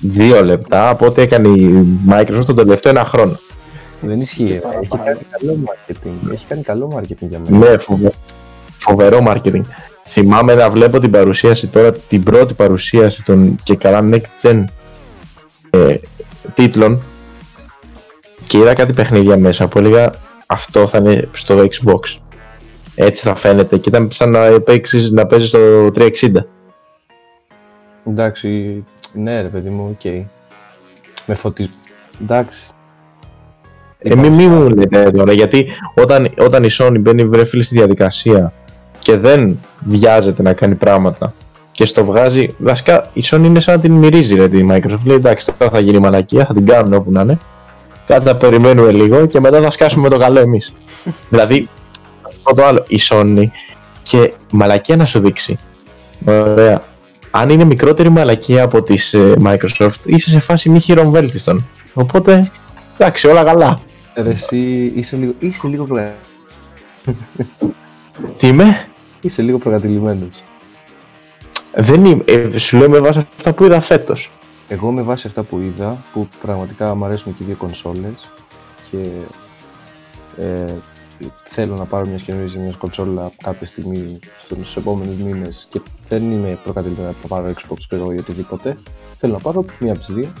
δύο λεπτά από ό,τι έκανε η Microsoft τον τελευταίο ένα χρόνο. Δεν ισχύει. ρε. παραπάνω. Έχει κάνει καλό marketing. Έχει κάνει καλό marketing για μένα. Ναι, φοβε- φοβερό marketing. Θυμάμαι να βλέπω την παρουσίαση τώρα, την πρώτη παρουσίαση των και καλά next gen ε, τίτλων και είδα κάτι παιχνίδια μέσα που έλεγα αυτό θα είναι στο Xbox. Έτσι θα φαίνεται και ήταν σαν να, παίξεις, να παίζεις στο 360. Εντάξει, ναι ρε παιδί μου, οκ. Με φωτισμό. Εντάξει. Ε, μη, μη μου λέτε τώρα, γιατί όταν, όταν η Sony μπαίνει βρε φίλε στη διαδικασία και δεν βιάζεται να κάνει πράγματα και στο βγάζει, βασικά η Sony είναι σαν να την μυρίζει ρε τη Microsoft, λέει εντάξει τώρα θα γίνει μαλακία, θα την κάνουν όπου να είναι, κάτσε να περιμένουμε λίγο και μετά θα σκάσουμε το καλό εμείς. δηλαδή, αυτό το άλλο, η Sony και μαλακία να σου δείξει, ωραία, αν είναι μικρότερη μαλακία από τις ε, Microsoft, είσαι σε φάση μη χειρομβέλτιστον. Οπότε, εντάξει, όλα καλά. Ρε, εσύ είσαι λίγο, είσαι λίγο, προγα... Τι είμαι, είσαι λίγο προκατηλημένος. δεν είμαι, ε, σου λέω με βάση αυτά που είδα φέτος. Εγώ με βάση αυτά που είδα, που πραγματικά μου αρέσουν και οι δύο κονσόλες και ε, θέλω να πάρω μια καινούργια μια κονσόλα κάποια στιγμή στους επόμενους μήνες και δεν είμαι προκατηλημένος να πάρω Xbox και εγώ ή οτιδήποτε. Θέλω να πάρω μία από τις δύο.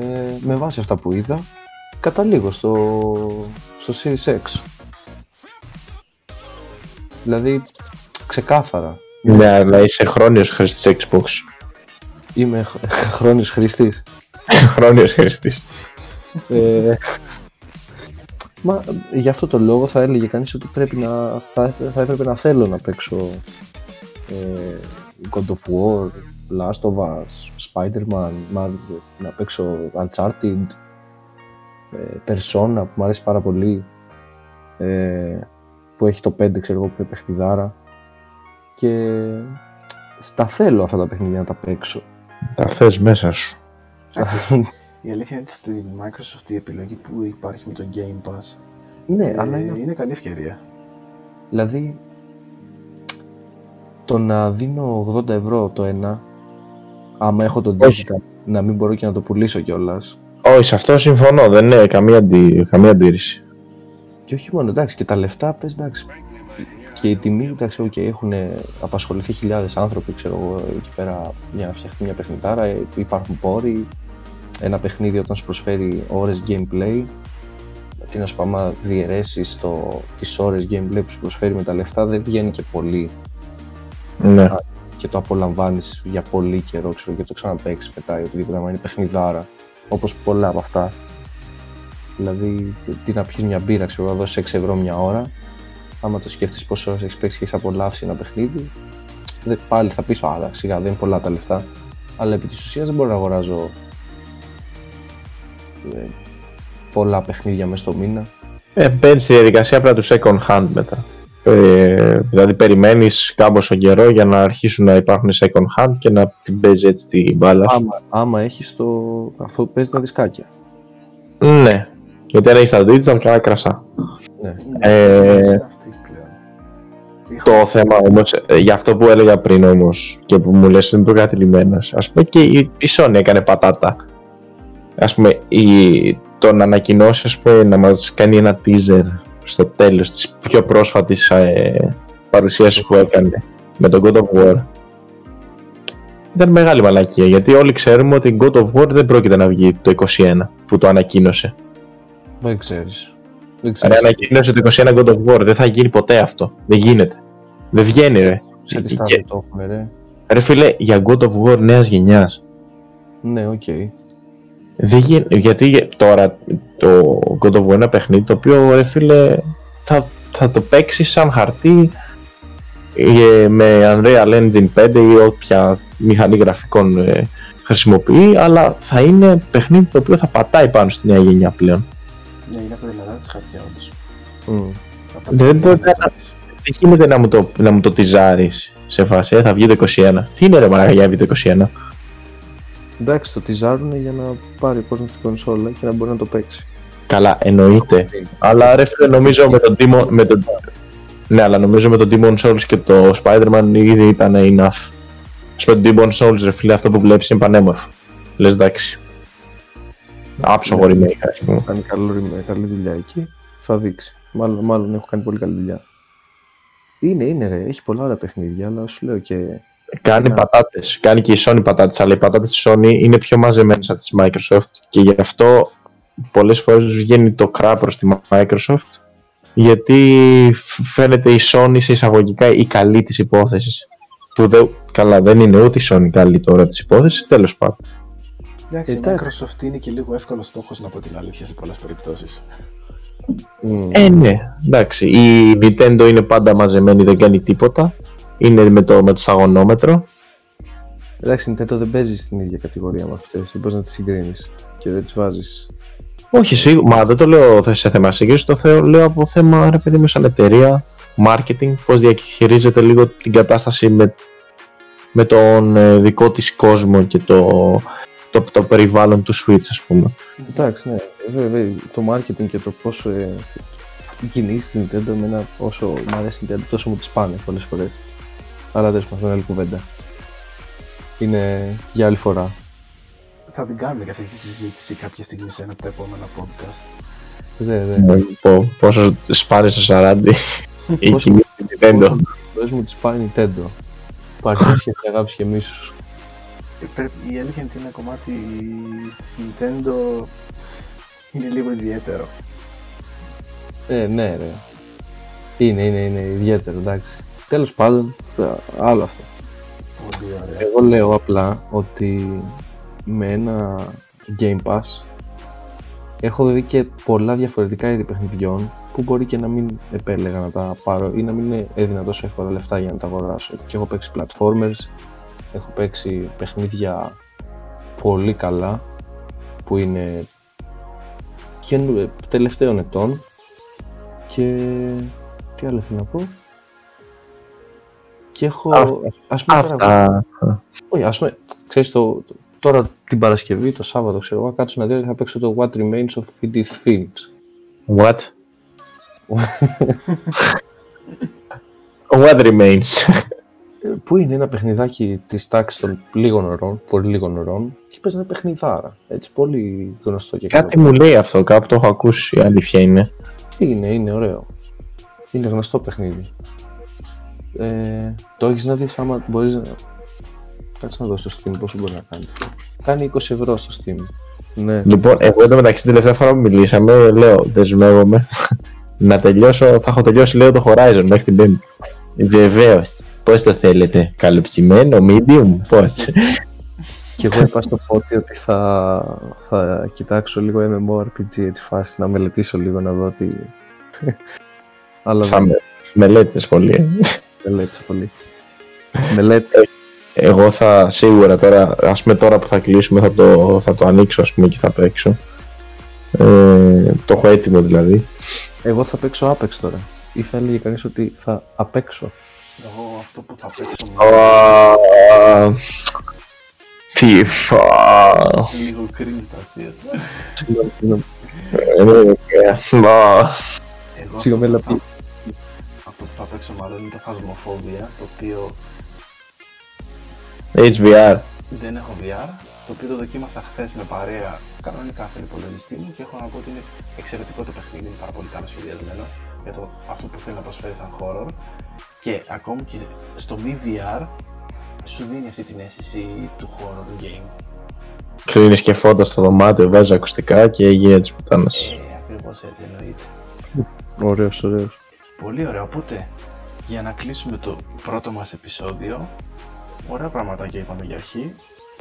Ε, με βάση αυτά που είδα, καταλήγω στο, στο Series X. Δηλαδή, ξεκάθαρα. Ναι, αλλά είσαι χρόνιος χρήστης Xbox. Είμαι χ- χρόνιος χρηστής. χρόνιος χρήστης. Ε, μα για αυτό το λόγο θα έλεγε κανείς ότι πρέπει να, θα, θα έπρεπε να θέλω να παίξω ε, God of War, Last of Us, Spider-Man, Marvel, να παίξω Uncharted, ε, Persona που μου αρέσει πάρα πολύ, ε, που έχει το 5 ξέρω εγώ που είναι παιχνιδάρα και τα θέλω αυτά τα παιχνίδια να τα παίξω. Τα θες μέσα σου. Η αλήθεια είναι ότι στη Microsoft η επιλογή που υπάρχει με το Game Pass ναι, ε, αλλά είναι είναι καλή ευκαιρία. Δηλαδή, το να δίνω 80 ευρώ το ένα, άμα έχω το Όχι. digital, να μην μπορώ και να το πουλήσω κιόλας. Όχι, σε αυτό συμφωνώ, δεν είναι καμία, αντι... καμία αντίρρηση. Και όχι μόνο, εντάξει, και τα λεφτά, πες εντάξει. Και η τιμή, εντάξει, ok, έχουν απασχοληθεί χιλιάδες άνθρωποι, ξέρω εγώ, εκεί πέρα για να φτιαχτεί μια παιχνιδάρα, ε, υπάρχουν πόροι, ένα παιχνίδι όταν σου προσφέρει ώρες gameplay, τι να σου πω, άμα διαιρέσεις το, τις ώρες gameplay που σου προσφέρει με τα λεφτά, δεν βγαίνει και πολύ Ναι. και το απολαμβάνεις για πολύ καιρό, ξέρω, και το ξαναπέξει μετά ή οτιδήποτε, άμα είναι παιχνιδάρα. Όπως πολλά από αυτά. Δηλαδή, τι να πιεις μια μπύρα, ξέρω, να δώσεις 6 ευρώ μια ώρα. Άμα το σκέφτεσαι πόσο ώρε έχεις παίξει και έχεις απολαύσει ένα παιχνίδι, δε- πάλι θα πεις: Άρα, σιγά δεν είναι πολλά τα λεφτά. Αλλά επί της ουσίας δεν μπορώ να αγοράζω ε, πολλά παιχνίδια μέσα στο μήνα. Ε, μπαίνεις στη διαδικασία απλά του second hand μετά. Ε, δηλαδή περιμένεις κάμποσο καιρό για να αρχίσουν να υπάρχουν second hand και να την παίζεις έτσι την μπάλα σου. Άμα, άμα έχεις το. αυτό που παίζεις τα δισκάκια. Ναι. Γιατί αν έχεις τα digital, καλά κρασά. Ναι. Ε, Αυτή πλέον. Το θέμα όμως, για αυτό που έλεγα πριν όμως και που μου λες είναι προκατηλημένο, ας πούμε και η, η Sony έκανε πατάτα. Α πούμε, η, το να ανακοινώσει, ας πούμε, να μας κάνει ένα teaser στο τέλος της πιο πρόσφατης ε, παρουσίασης που έκανε με τον God of War. Ήταν μεγάλη μαλακία γιατί όλοι ξέρουμε ότι God of War δεν πρόκειται να βγει το 21 που το ανακοίνωσε. Δεν ξέρεις. Δεν Αν ξέρεις ανακοίνωσε το 21 God of War δεν θα γίνει ποτέ αυτό. Δεν γίνεται. Δεν βγαίνει ρε. σε τι Και- στάδιο το έχουμε, ρε. Ρε φίλε, για God of War νέας γενιάς. Ναι, οκ. Δεν γι- γιατί τώρα το God of War είναι ένα παιχνίδι το οποίο ρε φίλε θα, θα το παίξει σαν χαρτί ε, με Unreal Engine 5 ή όποια μηχανή γραφικών ε, χρησιμοποιεί αλλά θα είναι παιχνίδι το οποίο θα πατάει πάνω στη νέα γενιά πλέον. Ναι, είναι από τα δυνατά της χαρτιά όντως. Μμ. Δεν μπορεί να- Δεν γίνεται να μου το, να μου το τυζάρεις σε φάση, ε, θα βγει το 21. Τι είναι ρε μαλάκα για να βγει το 21. Εντάξει, το τυζάρουν για να πάρει κόσμος στην κονσόλα και να μπορεί να το παίξει. Καλά, εννοείται. Αλλά ρε φίλε, νομίζω με τον Demon... Με τον... Ναι, αλλά νομίζω με τον Demon Souls και το Spider-Man ήδη ήταν enough. Ας πούμε, το Demon Souls, ρε φίλε, αυτό που βλέπεις είναι πανέμορφο. Λες εντάξει. Άψογο remake, ας πούμε. Κάνει καλό, ρημέ- καλή δουλειά εκεί. Θα δείξει. Μάλλον, μάλλον έχω κάνει πολύ καλή δουλειά. Είναι, είναι ρε. Έχει πολλά ωραία παιχνίδια, αλλά σου λέω και. Κάνει Ναι. πατάτες. Κάνει και η Sony πατάτες, αλλά οι πατάτες της Sony είναι πιο μαζεμένες από τις Microsoft και γι' αυτό πολλές φορές βγαίνει το κρά προς τη Microsoft γιατί φ- φαίνεται η Sony σε εισαγωγικά η καλή της υπόθεσης. Που δεν, καλά δεν είναι ούτε η Sony καλή τώρα της υπόθεσης, τέλος πάντων. Εντάξει, η Εντάξει. Microsoft είναι και λίγο εύκολος στόχος να πω την αλήθεια σε πολλές περιπτώσεις. Μμ. Ε, ναι, εντάξει. Η Nintendo είναι πάντα μαζεμένη, δεν κάνει τίποτα. Είναι με το, με το σταγονόμετρο. Εντάξει, η Nintendo δεν παίζεις στην ίδια κατηγορία με αυτές. Δεν μπορείς να τις συγκρίνεις και δεν τις βάζεις. Όχι, σίγουρα, μα δεν το λέω θε- σε θέμα σύγκριση, το θεω- λέω από θέμα ρε παιδί μου σαν εταιρεία, marketing, πώς διαχειρίζεται λίγο την κατάσταση με, με τον ε, δικό της κόσμο και το, το, το περιβάλλον του Switch ας πούμε. Εντάξει, ναι. Βέβαια, το marketing και το πόσο ε, κινήσεις της Nintendo, εμένα όσο μου αρέσει η Nintendo, τόσο μου τη πάνε πολλές φορές. Αλλά δεν αυτό είναι άλλη κουβέντα. Είναι για άλλη φορά. Θα την κάνουμε και αυτή τη συζήτηση κάποια στιγμή σε ένα από τα επόμενα podcast. Δε, δε. Ε, πω- πόσο σπάνε στο 40 η Πόσο- κοινή της Nintendo. Πόσο πολλές μου τη πάει η Nintendo. Υπάρχει σχέση αγάπη και μίσου. Ε, πρέπει- Η αλήθεια είναι ότι ένα κομμάτι της Nintendo είναι λίγο ιδιαίτερο. Ε, ναι, ρε. Είναι, είναι, είναι ιδιαίτερο, εντάξει. Τέλος πάντων, ε, άλλο αυτό. Πολύ ωραία. Εγώ λέω απλά ότι με ένα Game Pass έχω δει και πολλά διαφορετικά είδη παιχνιδιών που μπορεί και να μην επέλεγα να τα πάρω ή να μην είναι έδινα τόσο εύκολα λεφτά για να τα αγοράσω. Και έχω παίξει platformers, έχω παίξει παιχνίδια πολύ καλά που είναι και τελευταίων ετών και τι άλλο θέλω να πω και έχω Α, ας πούμε τώρα- Αυτά. όχι, ας πούμε, ξέρεις το, το- τώρα την Παρασκευή, το Σάββατο, ξέρω εγώ, κάτσε να δει ότι θα παίξω το What Remains of Edith Finch. What? What remains? Ε, Που είναι ένα παιχνιδάκι της τάξης των λίγων ωρών, πολύ λίγων ωρών, και παίζει ένα παιχνιδάρα. Έτσι, πολύ γνωστό και Κάτι καλό. μου λέει αυτό, κάπου το έχω ακούσει, η αλήθεια είναι. Είναι, είναι ωραίο. Είναι γνωστό παιχνίδι. Ε, το έχεις να δεις άμα μπορείς να... Κάτσε να δω στο Steam πόσο μπορεί να κάνει. Κάνει 20 ευρώ στο Steam. Ναι. Λοιπόν, εγώ εδώ μεταξύ την τελευταία φορά που μιλήσαμε, λέω, δεσμεύομαι να τελειώσω, θα έχω τελειώσει λέω το Horizon μέχρι την Πέμπτη. Βεβαίως. Πώς το θέλετε, καλοψημένο, medium, πώς; Και εγώ είπα στο πότι ότι θα, θα κοιτάξω λίγο MMORPG έτσι φάση, να μελετήσω λίγο να δω τι... Αλλά Θα δεν με, μελέτης πολύ. μελέτησα πολύ. Μελέτη. Εγώ θα σίγουρα τώρα, ας πούμε τώρα που θα κλείσουμε θα το, θα το ανοίξω ας πούμε και θα παίξω. Ε, το έχω έτοιμο δηλαδή. Εγώ θα παίξω Apex τώρα. Ή θα έλεγε κανείς ότι θα απέξω. Εγώ αυτό που θα παίξω Α, Τι φα... λίγο cringe τα αστεία. Συγγνώμη, συγγνώμη. Ε, μα, Εγώ Συγγνώμη, αλλά αυτό, αυτό που θα παίξω μάλλον είναι το Phasmophobia, το οποίο HVR. δεν έχω VR, το οποίο το δοκίμασα χθες με παρέα κανονικά στον υπολογιστή μου και έχω να πω ότι είναι εξαιρετικό το παιχνίδι, είναι πάρα πολύ καλό σχεδιασμένο για το, αυτό που θέλει να προσφέρει σαν horror και ακόμη και στο μη VR σου δίνει αυτή την αίσθηση του horror game. Κλείνεις και φώτα στο δωμάτιο, βάζεις ακουστικά και έγινε της πουτάνας. Ε, ακριβώς έτσι εννοείται. Ωραίος, ωραίος. Πολύ ωραία, οπότε για να κλείσουμε το πρώτο μας επεισόδιο Ωραία πραγματάκια είπαμε για αρχή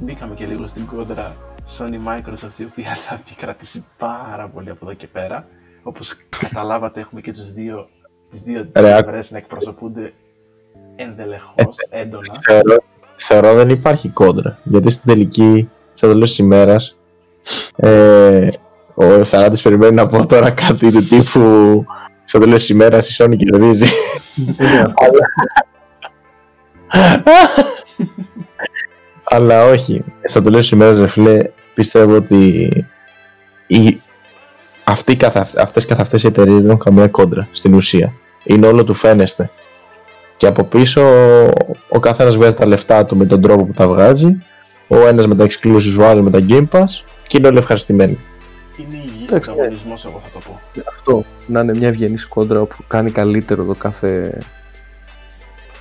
Μπήκαμε και λίγο στην κόντρα Sony Microsoft η οποία θα επικρατήσει πάρα πολύ από εδώ και πέρα Όπως καταλάβατε έχουμε και τους δύο τις δύο Ρε, πλευρές να εκπροσωπούνται ενδελεχώς, έντονα Θεωρώ, θεωρώ δεν υπάρχει κόντρα. Γιατί στην τελική, στο τέλος της ημέρας, ε, ο Σαράτης περιμένει να πω τώρα κάτι του τύπου στο τέλος της ημέρας η Sony κερδίζει. Αλλά όχι. Στο τέλος της ημέρας, ρε φίλε, πιστεύω ότι οι, αυτοί καθα, αυτές καθ' αυτές οι εταιρείες δεν έχουν καμία κόντρα στην ουσία. Είναι όλο του φαίνεστε. Και από πίσω ο καθένας βγάζει τα λεφτά του με τον τρόπο που τα βγάζει. Ο ένας με τα exclusives, ο άλλος με τα Game Pass και είναι όλοι ευχαριστημένοι. Είναι υγιής Εντάξει, ανταγωνισμός εγώ θα το πω Αυτό. Να είναι μια ευγενή κόντρα όπου κάνει καλύτερο το κάθε,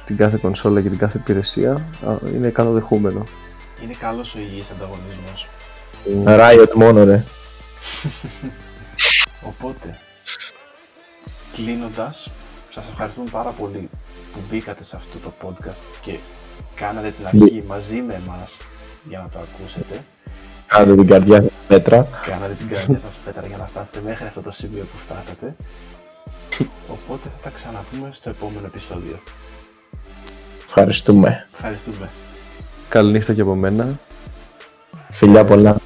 την κάθε κονσόλα και την κάθε υπηρεσία. α, Είναι καλοδεχούμενο. Είναι καλός ο υγιής ανταγωνισμός Riot μόνο ρε. Οπότε, κλείνοντας, σας ευχαριστούμε πάρα πολύ που μπήκατε σε αυτό το podcast και κάνατε την αρχή μαζί με εμάς για να το ακούσετε. Κάντε την καρδιά σας πέτρα. Κάνατε την καρδιά σας πέτρα για να φτάσετε μέχρι αυτό το σημείο που φτάσατε. Οπότε θα τα ξαναπούμε στο επόμενο επεισόδιο. Ευχαριστούμε. Ευχαριστούμε. Καληνύχτα και από μένα. Φιλιά πολλά.